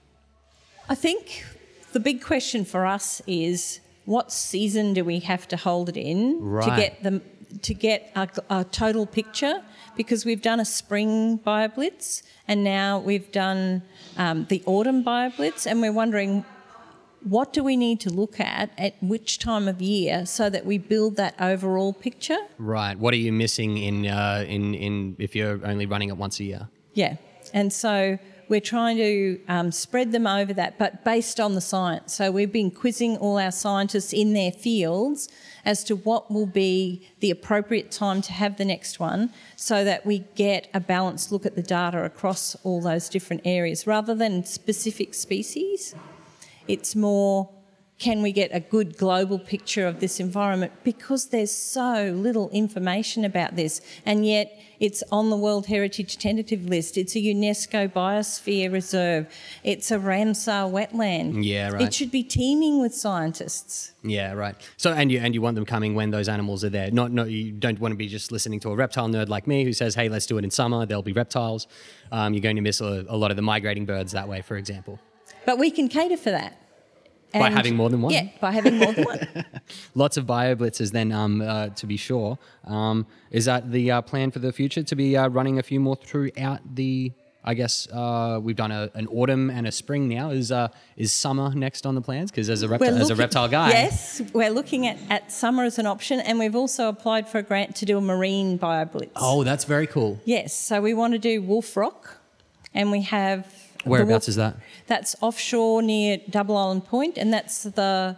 I think the big question for us is what season do we have to hold it in to get them to get a, a total picture? Because we've done a spring BioBlitz and now we've done um, the autumn BioBlitz, and we're wondering what do we need to look at at which time of year so that we build that overall picture. Right. What are you missing in uh, in in if you're only running it once a year? Yeah, and so we're trying to um, spread them over that, but based on the science. So we've been quizzing all our scientists in their fields as to what will be the appropriate time to have the next one, so that we get a balanced look at the data across all those different areas, rather than specific species. It's more can we get a good global picture of this environment because there's so little information about this and yet it's on the World Heritage Tentative List. It's a UNESCO Biosphere Reserve. It's a Ramsar wetland. Yeah, right. It should be teeming with scientists. Yeah, right. So and you and you want them coming when those animals are there. Not not you don't want to be just listening to a reptile nerd like me who says, "Hey, let's do it in summer. There'll be reptiles." Um, you're going to miss a, a lot of the migrating birds that way, for example. But we can cater for that. By And- having more than one? Yeah, by having more than one. Lots of bio blitzes, then um, uh, to be sure. Um, is that the uh, plan for the future to be uh, running a few more throughout the? I guess uh, we've done a, an autumn and a spring now. Is uh, is summer next on the plans? Because as a reptile, as a looking- reptile guy, Yes, we're looking at, at summer as an option, and we've also applied for a grant to do a marine BioBlitz. Oh, that's very cool. Yes, so we want to do Wolf Rock, and we have. Whereabouts is that? That's offshore near Double Island Point, and that's the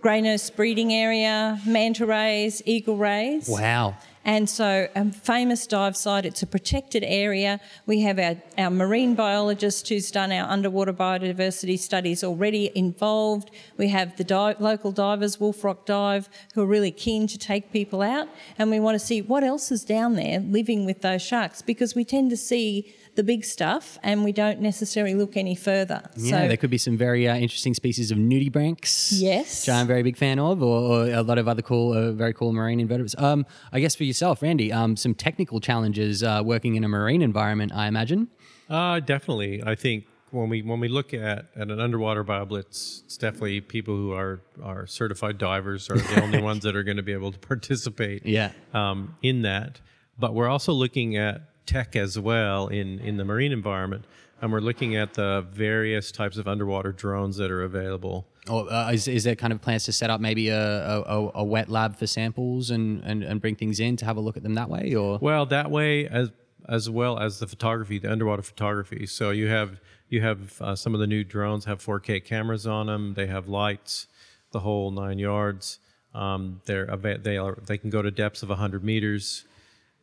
grey nose breeding area, manta rays, eagle rays. Wow. And so, a famous dive site, it's a protected area. We have our, our marine biologist who's done our underwater biodiversity studies already involved. We have the di- local divers, Wolf Rock Dive, who are really keen to take people out. And we want to see what else is down there living with those sharks because we tend to see the big stuff and we don't necessarily look any further. Yeah, so, there could be some very uh, interesting species of nudibranchs. Yes. Which I'm a very big fan of, or, or a lot of other cool, uh, very cool marine invertebrates. Um, I guess for yourself, Randy, um, some technical challenges uh, working in a marine environment, I imagine. Uh, definitely. I think when we when we look at, at an underwater bioblitz, it's definitely people who are, are certified divers are the only ones that are going to be able to participate Yeah. um, in that. But we're also looking at tech as well in, in the marine environment. And we're looking at the various types of underwater drones that are available. Or uh, is, is there kind of plans to set up maybe a, a, a- a wet lab for samples and, and, and bring things in to have a look at them that way? Or Well, that way as as well as the photography, the underwater photography. So you have you have uh, some of the new drones have 4K cameras on them. They have lights, the whole nine yards. Um, they're they are they can go to depths of 100 meters,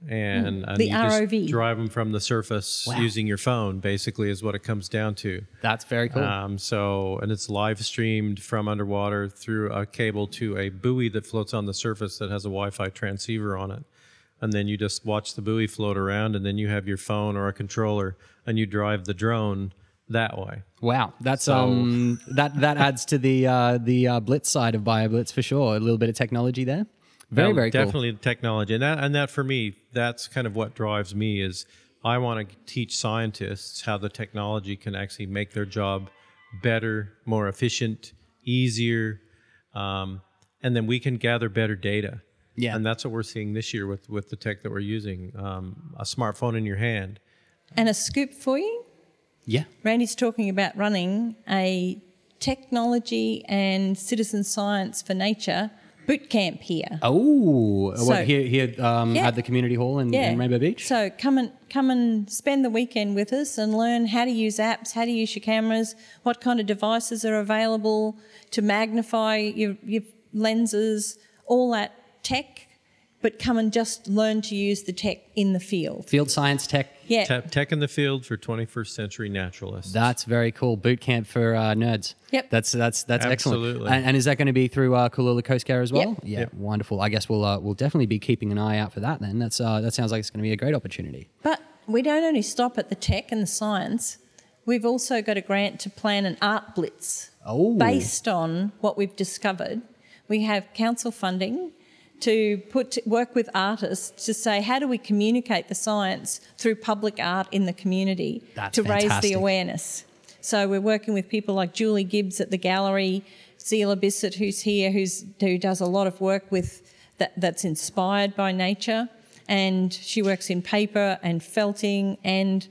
and, and The you just ROV. drive them from the surface Wow. using your phone. Basically, is what it comes down to. that's very cool. Um, so, and it's live streamed from underwater through a cable to a buoy that floats on the surface that has a Wi-Fi transceiver on it. And then you just watch the buoy float around, and then you have your phone or a controller, and you drive the drone that way. Wow, that's So- um that that adds to the uh, the uh, Blitz side of BioBlitz for sure. A little bit of technology there. Very Now, very cool. definitely the technology, and that and that for me, that's kind of what drives me is I want to teach scientists how the technology can actually make their job better, more efficient, easier, um, and then we can gather better data. Yeah. and that's what we're seeing this year with with the tech that we're using. Um, a smartphone in your hand. and a scoop for you. Yeah. Randy's talking about running a technology and citizen science for nature boot camp here. Oh, So- what, here here um, Yeah. at the community hall in, in Rainbow Beach. So come and come and spend the weekend with us and learn how to use apps, how to use your cameras, what kind of devices are available to magnify your, your lenses, all that tech. But come and just learn to use the tech in the field. Field science tech. Yeah. Te- tech in the field for 21st century naturalists. That's very cool. Boot camp for uh, nerds. Yep. That's that's that's excellent. Absolutely. And, and is that going to be through uh, Cooloola Coast Care as well? Yep. Yeah, Yep. wonderful. I guess we'll uh, we'll definitely be keeping an eye out for that. Then that's uh, that sounds like it's going to be a great opportunity. But we don't only stop at the tech and the science. We've also got a grant to plan an art blitz Oh, based on what we've discovered. We have council funding to put work with artists to say how do we communicate the science through public art in the community That's to raise the awareness. So we're working with people like Julie Gibbs at the gallery, Zila Bissett who's here, who's who does a lot of work with that, that's inspired by nature, and she works in paper and felting and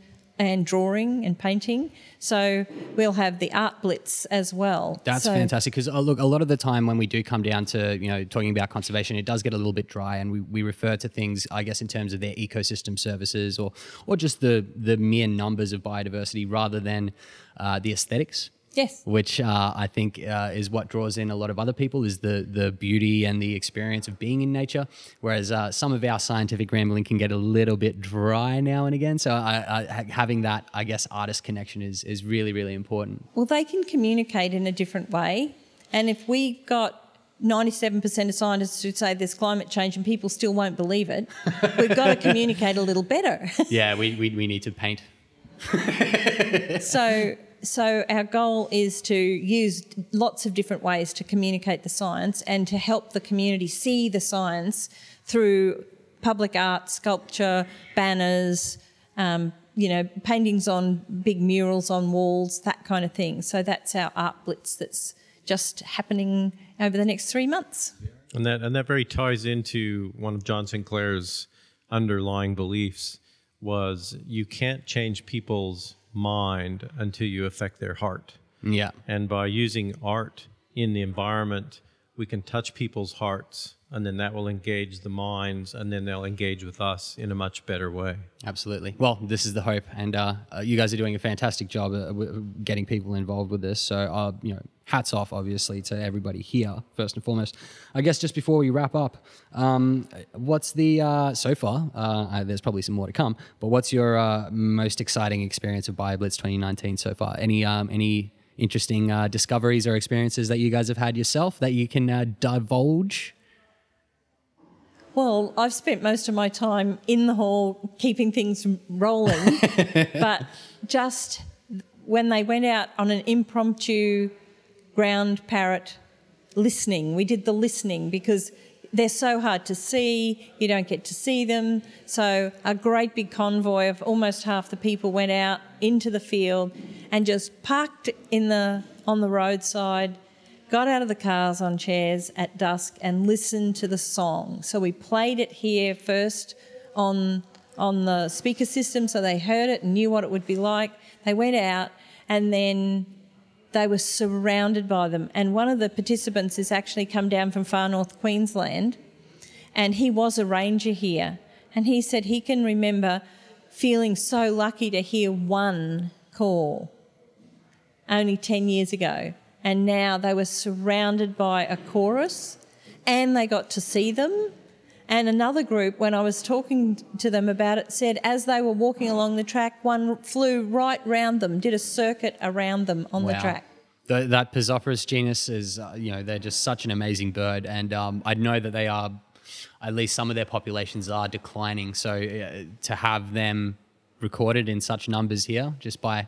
and drawing and painting. So we'll have the art blitz as well. That's So- fantastic because uh, look, a lot of the time when we do come down to you know talking about conservation, it does get a little bit dry, and we, we refer to things, I guess, in terms of their ecosystem services or or just the the mere numbers of biodiversity rather than uh, the aesthetics. Yes. Which uh, I think uh, is what draws in a lot of other people is the the beauty and the experience of being in nature. Whereas uh, some of our scientific rambling can get a little bit dry now and again. So I, I, having that, I guess, artist connection is is really really important. Well, they can communicate in a different way. And if we got 97% of scientists who say there's climate change and people still won't believe it, we've got to communicate a little better. yeah, we, we, we need to paint. so, so our goal is to use lots of different ways to communicate the science and to help the community see the science through public art, sculpture, banners, um, you know, paintings on big murals on walls, that kind of thing. So that's our art blitz that's just happening over the next three months. And that and that very ties into one of John Sinclair's underlying beliefs was you can't change people's mind until you affect their heart. Yeah. And by using art in the environment, we can touch people's hearts and then that will engage the minds and then they'll engage with us in a much better way. Absolutely. Well, this is the hope, and uh, uh, you guys are doing a fantastic job uh, getting people involved with this. So, uh, you know, hats off, obviously, to everybody here, first and foremost. I guess just before we wrap up, um, what's the, uh, so far, uh, uh, there's probably some more to come, but what's your uh, most exciting experience of BioBlitz 2019 so far? Any, um, any interesting uh, discoveries or experiences that you guys have had yourself that you can uh, divulge? Well, I've spent most of my time in the hall keeping things rolling, but just when they went out on an impromptu ground parrot listening, we did the listening because they're so hard to see, you don't get to see them. So, a great big convoy of almost half the people went out into the field and just parked in the on the roadside got out of the cars on chairs at dusk and listened to the song. So we played it here first on on the speaker system so they heard it and knew what it would be like. They went out and then they were surrounded by them. And one of the participants has actually come down from far north Queensland and he was a ranger here. And he said he can remember feeling so lucky to hear one call only 10 years ago and now they were surrounded by a chorus and they got to see them. And another group, when I was talking to them about it, said as they were walking along the track, one flew right round them, did a circuit around them on the track. The, that Pezoporus genus is, uh, you know, they're just such an amazing bird, and um, I know that they are, at least some of their populations are declining. So uh, to have them recorded in such numbers here, just by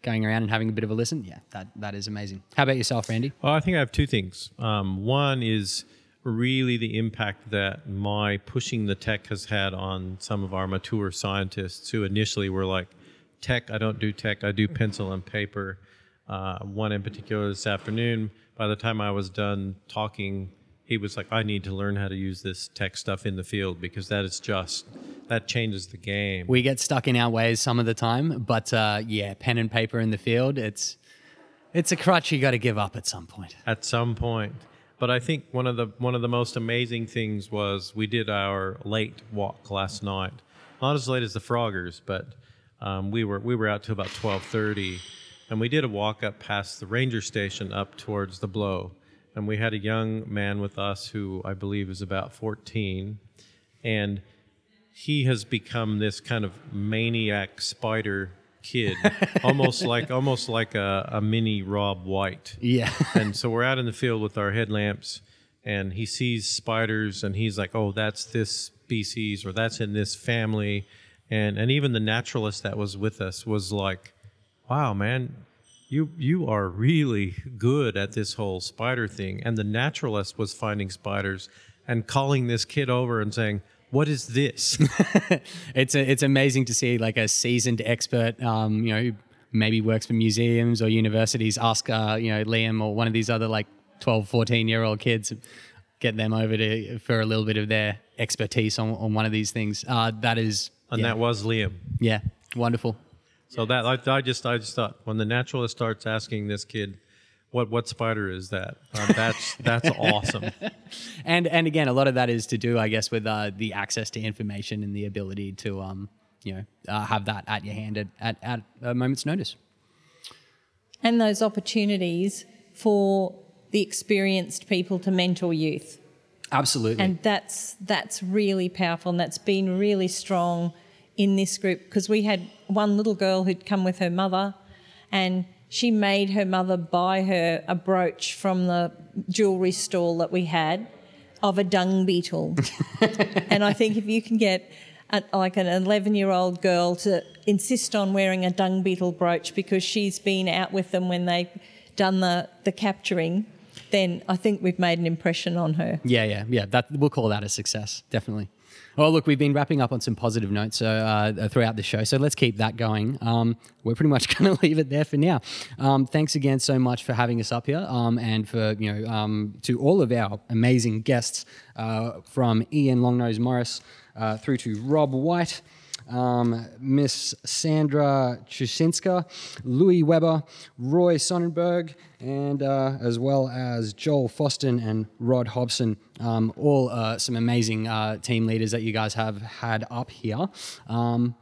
going around and having a bit of a listen, yeah, that that is amazing. How about yourself, Randy? Well, I think I have two things. Um, one is really the impact that my pushing the tech has had on some of our mature scientists who initially were like, tech, I don't do tech, I do pencil and paper. Uh, one in particular this afternoon, by the time I was done talking, he was like, I need to learn how to use this tech stuff in the field because that is just, that changes the game. We get stuck in our ways some of the time, but uh, yeah, pen and paper in the field, it's it's a crutch you got to give up at some point. at some point. But I think one of the one of the most amazing things was we did our late walk last night. Not as late as the Froggers, but um, we were we were out till about twelve thirty, and we did a walk up past the ranger station up towards the Blow, and we had a young man with us who I believe is about fourteen, and he has become this kind of maniac spider kid, almost like almost like a, a mini Rob Whyte. Yeah. and so we're out in the field with our headlamps, and he sees spiders, and he's like, "Oh, that's this species, or that's in this family," and and even the naturalist that was with us was like, "Wow, man." You, you are really good at this whole spider thing. And the naturalist was finding spiders and calling this kid over and saying, What is this? it's a, it's amazing to see like a seasoned expert, um, you know, who maybe works for museums or universities, ask uh, you know Liam or one of these other like 12, 14 year old kids, get them over to for a little bit of their expertise on, on one of these things. Uh, that is, and yeah, that was Liam. yeah, wonderful. So that I, I just I just thought when the naturalist starts asking this kid, what what spider is that? Um, that's that's awesome. And and again, a lot of that is to do, I guess, with uh, the access to information and the ability to, um, you know, uh, have that at your hand at, at, at a moment's notice. And those opportunities for the experienced people to mentor youth. Absolutely. And that's that's really powerful and that's been really strong in this group because we had one little girl who'd come with her mother and she made her mother buy her a brooch from the jewelry stall that we had of a dung beetle. and I think if you can get a, like an 11 year old girl to insist on wearing a dung beetle brooch because she's been out with them when they've done the, the capturing, then I think we've made an impression on her. Yeah, yeah, yeah. That we'll call that a success, definitely. Well, look, we've been wrapping up on some positive notes uh, uh, throughout the show, so let's keep that going. Um, we're pretty much going to leave it there for now. Um, thanks again so much for having us up here, um, and for you know um, to all of our amazing guests uh, from Ian Longnose Morris uh, through to Rob Whyte um, Miss Sandra Chusinska, Louis Weber, Roy Sonnenberg, and uh, as well as Joel Fostin and Rod Hobson. Um, all uh, some amazing uh, team leaders that you guys have had up here. Um,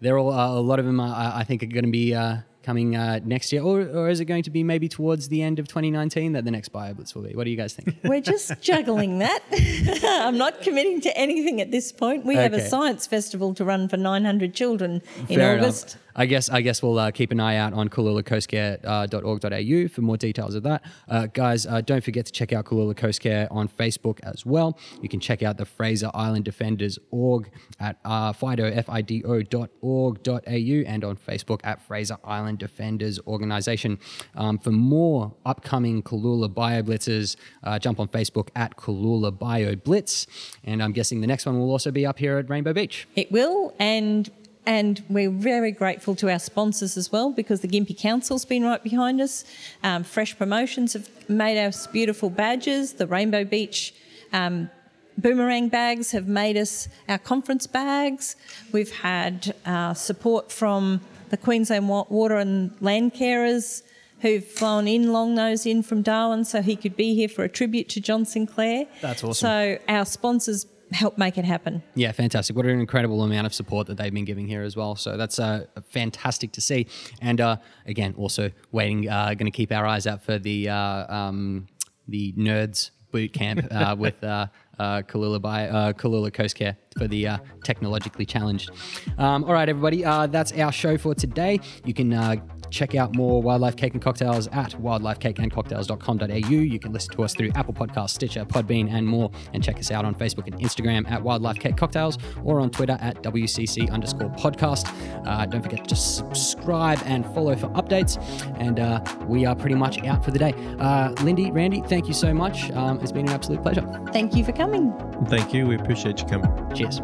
they're all uh, a lot of them. Are, I think are going to be uh, coming uh, next year, or, or is it going to be maybe towards the end of 2019 that the next BioBlitz will be? What do you guys think? We're just juggling that. I'm not committing to anything at this point. We have a science festival to run for 900 children in Fair enough. I guess I guess we'll uh, keep an eye out on cooloolacoastcare.org.au for more details of that. Uh, guys, uh, don't forget to check out Cooloola Coast Care on Facebook as well. You can check out the Fraser Island Defenders org at uh, fido, F-I-D-O dot org dot au and on Facebook at Fraser Island Defenders Organization. Um, for more upcoming Cooloola Bio Blitzes, uh, jump on Facebook at Cooloola Bio Blitz. And I'm guessing the next one will also be up here at Rainbow Beach. It will, and and we're very grateful to our sponsors as well because the Gympie Council's been right behind us. Um, Fresh Promotions have made us beautiful badges. The Rainbow Beach um, boomerang bags have made us our conference bags. We've had uh, support from the Queensland Wa- Water and Land Carers who've flown in long nose in from Darwin so he could be here for a tribute to John Sinclair. That's awesome. So our sponsors help make it happen. Yeah, fantastic. What an incredible amount of support that they've been giving here as well. So that's uh, fantastic to see. And uh, again, also waiting, uh, going to keep our eyes out for the uh, um, the nerds boot camp uh, with uh, uh, Cooloola, by, uh, Cooloola Coast Care for the uh, technologically challenged. Um, all right, everybody, uh, that's our show for today. You can uh, check out more Wildlife Cake and Cocktails at wildlifecakeandcocktails.com.au. You can listen to us through Apple Podcasts, Stitcher, Podbean, and more. And check us out on Facebook and Instagram at Wildlife Cake Cocktails or on Twitter at WCC underscore podcast. Uh, don't forget to subscribe and follow for updates. And uh, we are pretty much out for the day. Uh, Lindy, Randy, thank you so much. Um, it's been an absolute pleasure. Thank you for coming. Thank you. We appreciate you coming. Cheers.